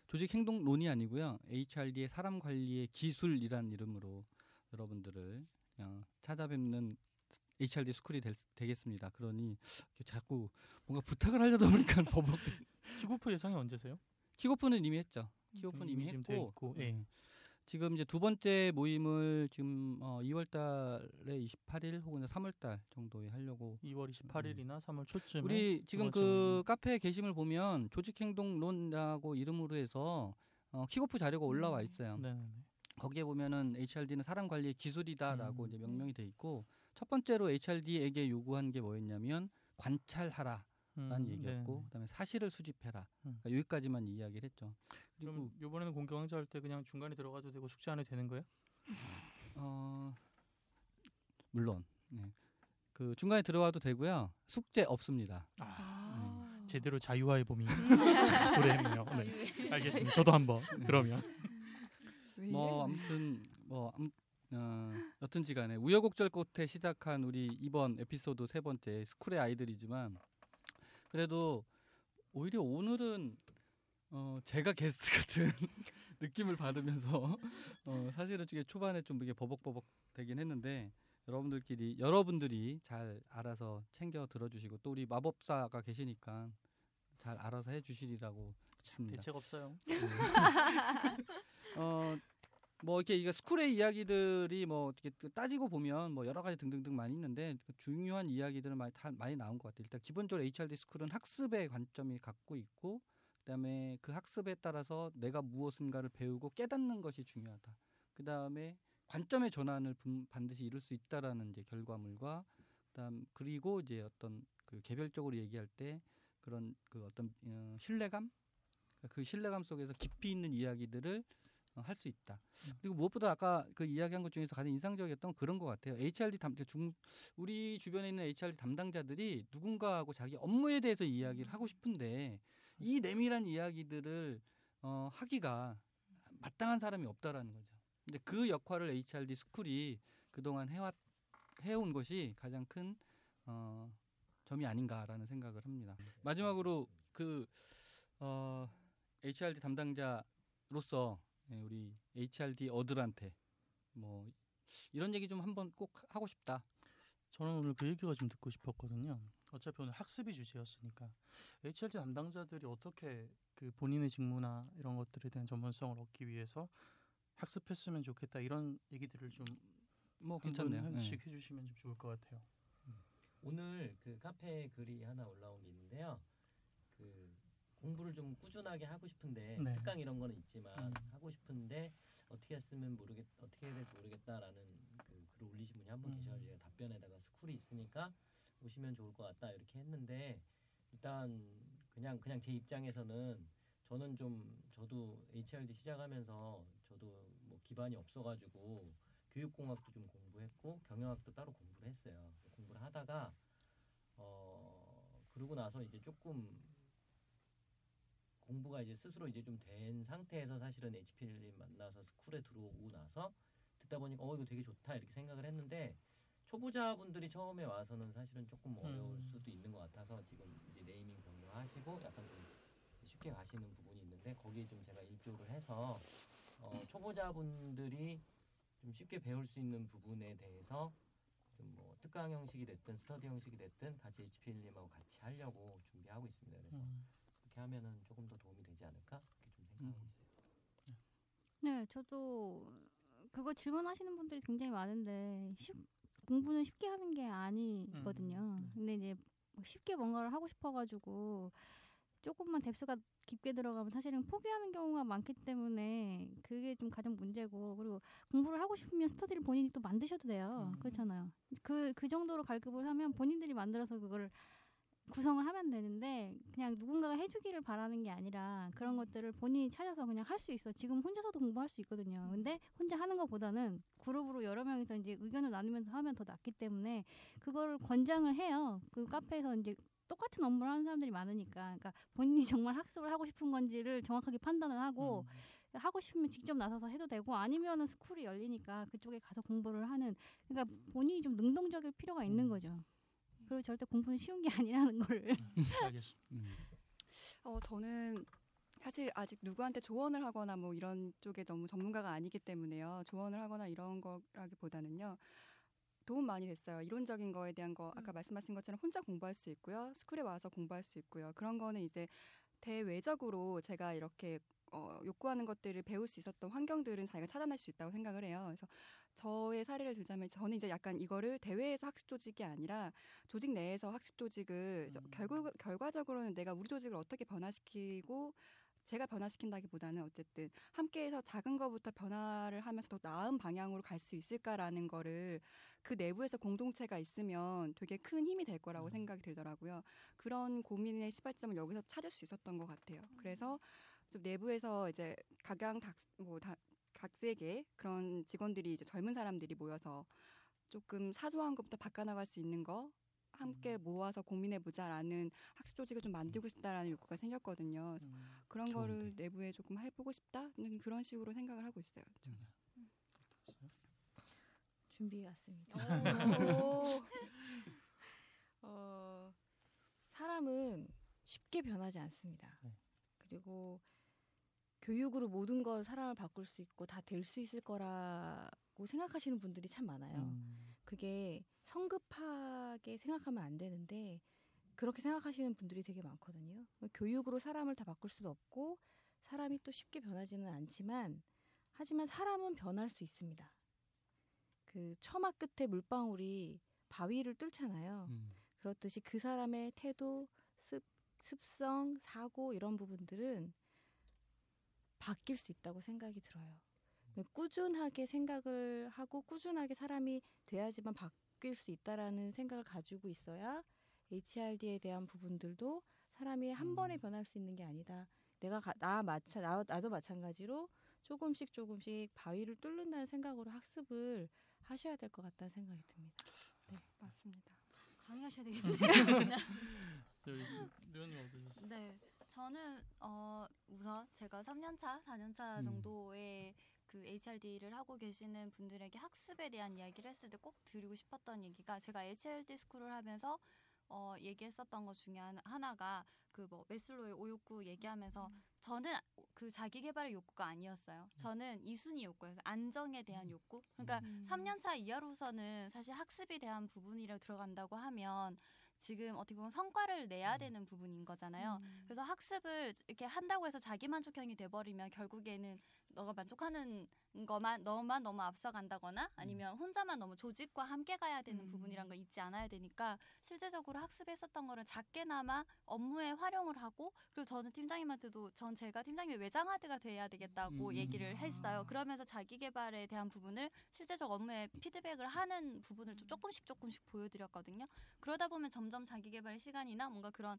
조직 행동론이 아니고요. HRD의 사람 관리의 기술이란 이름으로 여러분들을 어, 찾아뵙는 HRD 스쿨이 될, 되겠습니다. 그러니 자꾸 뭔가 부탁을 하려다 보니까 (laughs) 버벅. 킥오프 예상이 언제세요? 킥오프는 이미 했죠. 킥오프는 음, 이미 이미 했고, 있고, 예. 예. 지금 이제 두 번째 모임을 지금 어, 2월 달에 28일 혹은 3월 달 정도에 하려고 2월 28일이나 3월 초쯤에 우리 지금 그. 카페 게시물 보면 조직 행동론이라고 이름으로 해서 어, 킥오프 자료가 올라와 음. 있어요. 네네네. 거기에 보면은 HRD는 사람 관리의 기술이다라고 음. 이제 명명이 돼 있고 첫 번째로 HRD에게 요구한 게 뭐였냐면 관찰하라 라는 음, 얘기였고 네네. 그다음에 사실을 수집해라. 음. 그러니까 여기까지만 이야기를 했죠. 그리고 그럼 이번에는 공개 강좌 할 때 그냥 중간에 들어가도 되고 숙제 안 해도 되는 거예요? 어 물론 네. 그 중간에 들어와도 되고요. 숙제 없습니다. 아. 제대로 자유화의 봄이 (laughs) 도래했네요. 네. 알겠습니다. 저도 한번 그러면 왜 뭐? 아무튼 뭐 아무, 어, 여튼지간에 우여곡절 끝에 시작한 우리 이번 에피소드 세 번째 스쿨의 아이들이지만 그래도 오히려 오늘은 어, 제가 게스트 (laughs) 같은 느낌을 받으면서 어, 사실은 이게 초반에 좀 이게 버벅버벅 되긴 했는데 여러분들끼리 여러분들이 잘 알아서 챙겨 들어주시고 또 우리 마법사가 계시니까 잘 알아서 해주시리라고 싶습니다. 대책 없어요. (laughs) 어, 뭐 이렇게 이게 스쿨의 이야기들이 뭐 어떻게 그 따지고 보면 뭐 여러 가지 등등등 많이 있는데 그 중요한 이야기들은 많이 다 많이 나온 것 같아요. 일단 기본적으로 HRD 스쿨은 학습의 관점이 갖고 있고 그다음에 그 학습에 따라서 내가 무엇인가를 배우고 깨닫는 것이 중요하다. 그다음에 관점의 전환을 분- 반드시 이룰 수 있다라는 이제 결과물과 그다음 그리고 이제 어떤 그 개별적으로 얘기할 때 그런 그 어떤 어, 신뢰감 그 신뢰감 속에서 깊이 있는 이야기들을 어, 할 수 있다. 그리고 무엇보다 아까 그 이야기한 것 중에서 가장 인상적이었던 건 그런 것 같아요. HRD 담 중 우리 주변에 있는 HRD 담당자들이 누군가하고 자기 업무에 대해서 이야기를 하고 싶은데 이 내밀한 이야기들을 어, 하기가 마땅한 사람이 없다라는 거죠. 근데 그 역할을 HRD 스쿨이 그동안 해왔 해온 것이 가장 큰 어, 점이 아닌가라는 생각을 합니다. 마지막으로 그 어, HRD 담당자로서 예, 우리 HRD 어들한테 뭐 이런 얘기 좀 한번 꼭 하고 싶다. 저는 오늘 그 얘기가 좀 듣고 싶었거든요. 어차피 오늘 학습이 주제였으니까 HRD 담당자들이 어떻게 그 본인의 직무나 이런 것들에 대한 전문성을 얻기 위해서 학습했으면 좋겠다 이런 얘기들을 좀뭐 한번 괜찮네요. 네. 하나씩 해주시면 좀 좋을 것 같아요. 오늘 그 카페 글이 하나 올라온 게 있는데요. 그 공부를 좀 꾸준하게 하고 싶은데 네. 특강 이런 거는 있지만 음. 하고 싶은데 어떻게 했으면 모르겠 어떻게 해야 될지 모르겠다라는 그 글을 올리신 분이 한분 음. 계셔가지고 답변에다가 스쿨이 있으니까 오시면 좋을 것 같다 이렇게 했는데 일단 그냥 그냥 제 입장에서는 저는 좀 저도 HRD 시작하면서 저도 뭐 기반이 없어가지고 교육공학도 좀 공부했고 경영학도 따로 공부를 했어요. 공부를 하다가 어 그러고 나서 이제 조금 공부가 이제 스스로 이제 좀 된 상태에서 사실은 HP를 만나서 스쿨에 들어오고 나서 듣다 보니까 어 이거 되게 좋다 이렇게 생각을 했는데 초보자분들이 처음에 와서는 사실은 조금 어려울 음. 수도 있는 것 같아서 지금 이제 네이밍 변경하시고 약간 좀 쉽게 가시는 부분이 있는데 거기에 좀 제가 일조를 해서 어, 초보자분들이 좀 쉽게 배울 수 있는 부분에 대해서 좀 뭐 특강 형식이 됐든 스터디 형식이 됐든 같이 HPL님하고 같이 하려고 준비하고 있습니다. 그래서 음. 그렇게 하면은 조금 더 도움이 되지 않을까 그렇게 좀 생각하고 음. 있어요. 네, 저도 그거 질문하시는 분들이 굉장히 많은데 쉽, 공부는 쉽게 하는 게 아니거든요. 음. 근데 이제 뭐 쉽게 뭔가를 하고 싶어가지고 조금만 뎁스가 깊게 들어가면 사실은 포기하는 경우가 많기 때문에 그게 좀 가장 문제고 그리고 공부를 하고 싶으면 스터디를 본인이 또 만드셔도 돼요. 음. 그렇잖아요. 그, 그 정도로 갈급을 하면 본인들이 만들어서 그걸 구성을 하면 되는데 그냥 누군가가 해주기를 바라는 게 아니라 그런 것들을 본인이 찾아서 그냥 할 수 있어. 지금 혼자서도 공부할 수 있거든요. 근데 혼자 하는 것보다는 그룹으로 여러 명이서 이제 의견을 나누면서 하면 더 낫기 때문에 그거를 권장을 해요. 그 카페에서 이제 똑같은 업무를 하는 사람들이 많으니까, 그러니까 본인이 (laughs) 정말 학습을 하고 싶은 건지를 정확하게 판단을 하고 음. 하고 싶으면 직접 나서서 해도 되고 아니면은 스쿨이 열리니까 그쪽에 가서 공부를 하는 그러니까 본인이 좀 능동적일 필요가 있는 음. 거죠. 그리고 절대 공부는 쉬운 게 (laughs) 아니라는 거를 음, 알겠습니다. 음. 어, 저는 사실 아직 누구한테 조언을 하거나 뭐 이런 쪽에 너무 전문가가 아니기 때문에요. 조언을 하거나 이런 거라기보다는요. 도움 많이 됐어요. 이론적인 거에 대한 거 아까 말씀하신 것처럼 혼자 공부할 수 있고요. 스쿨에 와서 공부할 수 있고요. 그런 거는 이제 대외적으로 제가 이렇게 어, 욕구하는 것들을 배울 수 있었던 환경들은 자기가 찾아낼 수 있다고 생각을 해요. 그래서 저의 사례를 들자면 저는 이제 약간 이거를 대외에서 학습 조직이 아니라 조직 내에서 학습 조직을 저- 음. 결국 결과적으로는 내가 우리 조직을 어떻게 변화시키고 제가 변화시킨다기보다는 어쨌든 함께해서 작은 거부터 변화를 하면서 더 나은 방향으로 갈 수 있을까라는 거를 그 내부에서 공동체가 있으면 되게 큰 힘이 될 거라고 음. 생각이 들더라고요. 그런 고민의 시발점을 여기서 찾을 수 있었던 것 같아요. 그래서 좀 내부에서 이제 각양 닭뭐 각색의 그런 직원들이 이제 젊은 사람들이 모여서 조금 사소한 것부터 바꿔나갈 수 있는 거 함께 모아서 고민해 보자라는 학습 조직을 좀 만들고 싶다라는 욕구가 생겼거든요. 그래서 음. 그런 거를 좋은데. 내부에 조금 해보고 싶다는 그런 식으로 생각을 하고 있어요. 됐어요? 준비해 왔습니다. 오. (laughs) 어, 사람은 쉽게 변하지 않습니다. 네. 그리고 교육으로 모든 걸 사람을 바꿀 수 있고 다 될 수 있을 거라고 생각하시는 분들이 참 많아요. 음. 그게 성급하게 생각하면 안 되는데 그렇게 생각하시는 분들이 되게 많거든요. 교육으로 사람을 다 바꿀 수도 없고 사람이 또 쉽게 변하지는 않지만 하지만 사람은 변할 수 있습니다. 그 처마 끝에 물방울이 바위를 뚫잖아요. 음. 그렇듯이 그 사람의 태도, 습, 습성, 사고 이런 부분들은 바뀔 수 있다고 생각이 들어요. 꾸준하게 생각을 하고 꾸준하게 사람이 돼야지만 바뀔 수 있다라는 생각을 가지고 있어야 HRD에 대한 부분들도 사람이 한 번에 음. 변할 수 있는 게 아니다. 내가 가, 나 마찬 나, 나도 마찬가지로 조금씩 조금씩 바위를 뚫는다는 생각으로 학습을 하셔야 될 것 같다는 생각이 듭니다. 맞습니다. 강의하셔야. (laughs) 저희 류현님 어떠셨어요? 네, 저는 어 우선 제가 3년차, 4년차 음. 정도의 그 HRD를 하고 계시는 분들에게 학습에 대한 이야기를 했을 때 꼭 드리고 싶었던 얘기가 제가 HRD 스쿨을 하면서 어 얘기했었던 것 중에 하나- 하나가 그 뭐 메슬로의 오욕구 얘기하면서 저는 그 자기 개발의 욕구가 아니었어요. 저는 이순위 욕구였어요. 안정에 대한 욕구. 그러니까 음. 3년차 이하로서는 사실 학습에 대한 부분이라 들어간다고 하면 지금 어떻게 보면 성과를 내야 되는 부분인 거잖아요. 그래서 학습을 이렇게 한다고 해서 자기 만족형이 돼버리면 결국에는 너가 만족하는 거만 너만 너무 앞서간다거나 아니면 혼자만 너무 조직과 함께 가야 되는 음. 부분이란 걸 잊지 않아야 되니까 실제적으로 학습했었던 거를 작게나마 업무에 활용을 하고 그리고 저는 팀장님한테도 전 제가 팀장님의 외장하드가 돼야 되겠다고 음. 얘기를 했어요. 그러면서 자기 개발에 대한 부분을 실제적 업무에 피드백을 하는 부분을 좀 조금씩 조금씩 보여드렸거든요. 그러다 보면 점점 자기 개발의 시간이나 뭔가 그런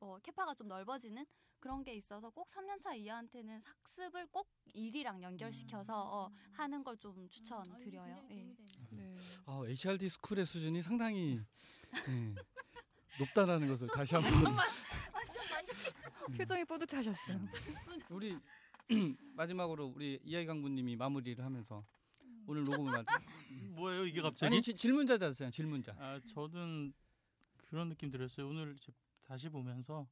어, 캐파가 좀 넓어지는 그런 게 있어서 꼭 3년차 이하한테는 학습을 꼭 일이랑 연결시켜서 어, 하는 걸 좀 추천드려요. 예. 네. 아, HRD 스쿨의 수준이 상당히 예, 높다라는 것을 다시 한번 표정이 뿌듯하셨어요. 우리 (clears throat) 마지막으로 우리 이하이 강부님이 마무리를 하면서 오늘 녹음을 마... (laughs) 뭐예요 이게 갑자기? 아니 지, 질문자잖아요 질문자 아 저는 그런 느낌 들었어요. 오늘 다시 보면서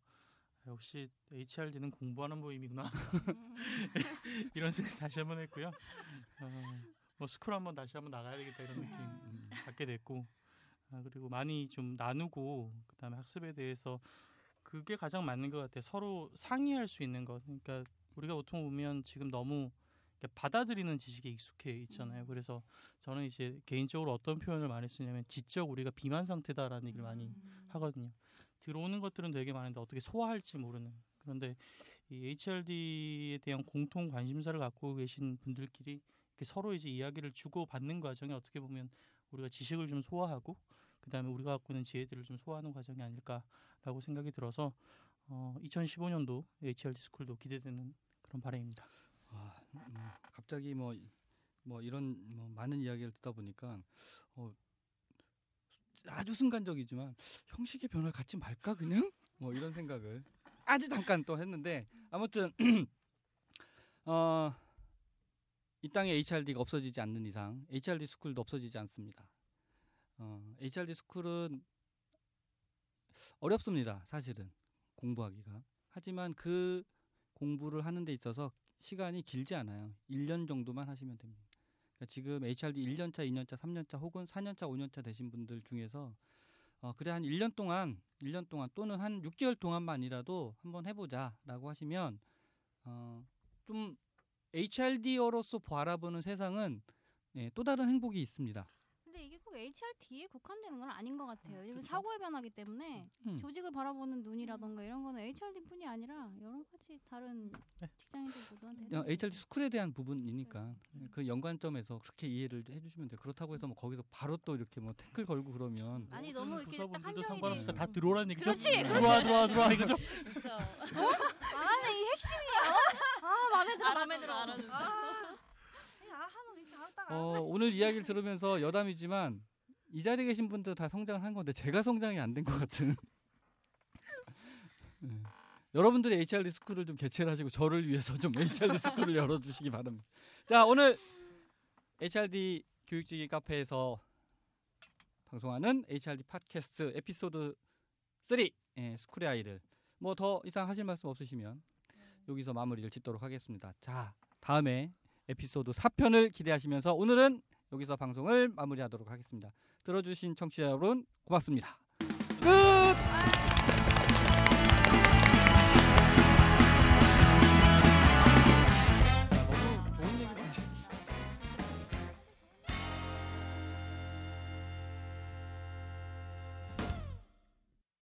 아, 역시 HRD는 공부하는 모임이구나 (laughs) 이런 생각 다시 한번 했고요. 어, 뭐 스쿨 한번 다시 한번 나가야 되겠다 이런 느낌 음, 갖게 됐고 아, 그리고 많이 좀 나누고 그다음에 학습에 대해서 그게 가장 맞는 것 같아요. 서로 상의할 수 있는 것. 그러니까 우리가 보통 보면 지금 너무 받아들이는 지식에 익숙해 있잖아요. 그래서 저는 이제 개인적으로 어떤 표현을 많이 쓰냐면 지적 우리가 비만 상태다라는 얘기를 많이 하거든요. 들어오는 것들은 되게 많은데 어떻게 소화할지 모르는. 그런데 이 HRD에 대한 공통 관심사를 갖고 계신 분들끼리 이렇게 서로 이제 이야기를 주고 받는 과정이 어떻게 보면 우리가 지식을 좀 소화하고 그다음에 우리가 갖고 있는 지혜들을 좀 소화하는 과정이 아닐까라고 생각이 들어서 어, 2015년도 HRD 스쿨도 기대되는 그런 바람입니다. 아, 음, 갑자기 뭐, 뭐 이런 뭐 많은 이야기를 듣다 보니까 어, 아주 순간적이지만 형식의 변화를 갖지 말까 그냥 뭐 이런 생각을 아주 잠깐 또 했는데 아무튼 (clears throat) 어, 이 땅에 HRD가 없어지지 않는 이상 HRD 스쿨도 없어지지 않습니다. 어, HRD 스쿨은 어렵습니다. 사실은 공부하기가. 하지만 그 공부를 하는 데 있어서 시간이 길지 않아요. 1년 정도만 하시면 됩니다. 그러니까 지금 HRD 1년차, 2년차, 3년차 혹은 4년차, 5년차 되신 분들 중에서 어, 그래 한 1년 동안 1년 동안 또는 한 6개월 동안만이라도 한번 해보자라고 하시면 어, 좀 HRD어로서 바라보는 세상은 예, 또 다른 행복이 있습니다. HRD에 국한되는 건 아닌 것 같아요. 왜냐면 사고의 변화기 때문에 음. 조직을 바라보는 눈이라던가 이런 거는 HRD뿐이 아니라 여러 가지 다른 직장인들 모두한테 어, HRD 스쿨에 대한 부분이니까 그 연관점에서 그렇게 이해를 해주시면 돼요. 그렇다고 해서 뭐 거기서 바로 또 이렇게 뭐 태클 걸고 그러면 아니 너무 이렇게 딱 부서분들도 한정이 상관없으니까 돼. 다 들어오라는 얘기죠? 그렇지. 들어와 들어와 들어와 (laughs) 이거죠? 그렇죠. 아, 이 핵심이야. 아, 마음에 들어. 마음에 들어. 알아줘. 아, 아, 하면 이렇게 알았다가 어, 오늘 이야기를 들으면서 여담이지만 이 자리에 계신 분들 다 성장을 한 건데 제가 성장이 안 된 것 같은. (laughs) 네. 여러분들이 HRD 스쿨을 좀 개최를 하시고 저를 위해서 좀 HRD 스쿨을 (laughs) 열어주시기 바랍니다. 자 오늘 HRD 교육지기 카페에서 방송하는 HRD 팟캐스트 에피소드 3 예, 스쿨의 아이들 뭐더 이상 하실 말씀 없으시면 여기서 마무리를 짓도록 하겠습니다. 자 다음에 에피소드 4편을 기대하시면서 오늘은 여기서 방송을 마무리하도록 하겠습니다. 들어주신 청취자 여러분 고맙습니다. 끝!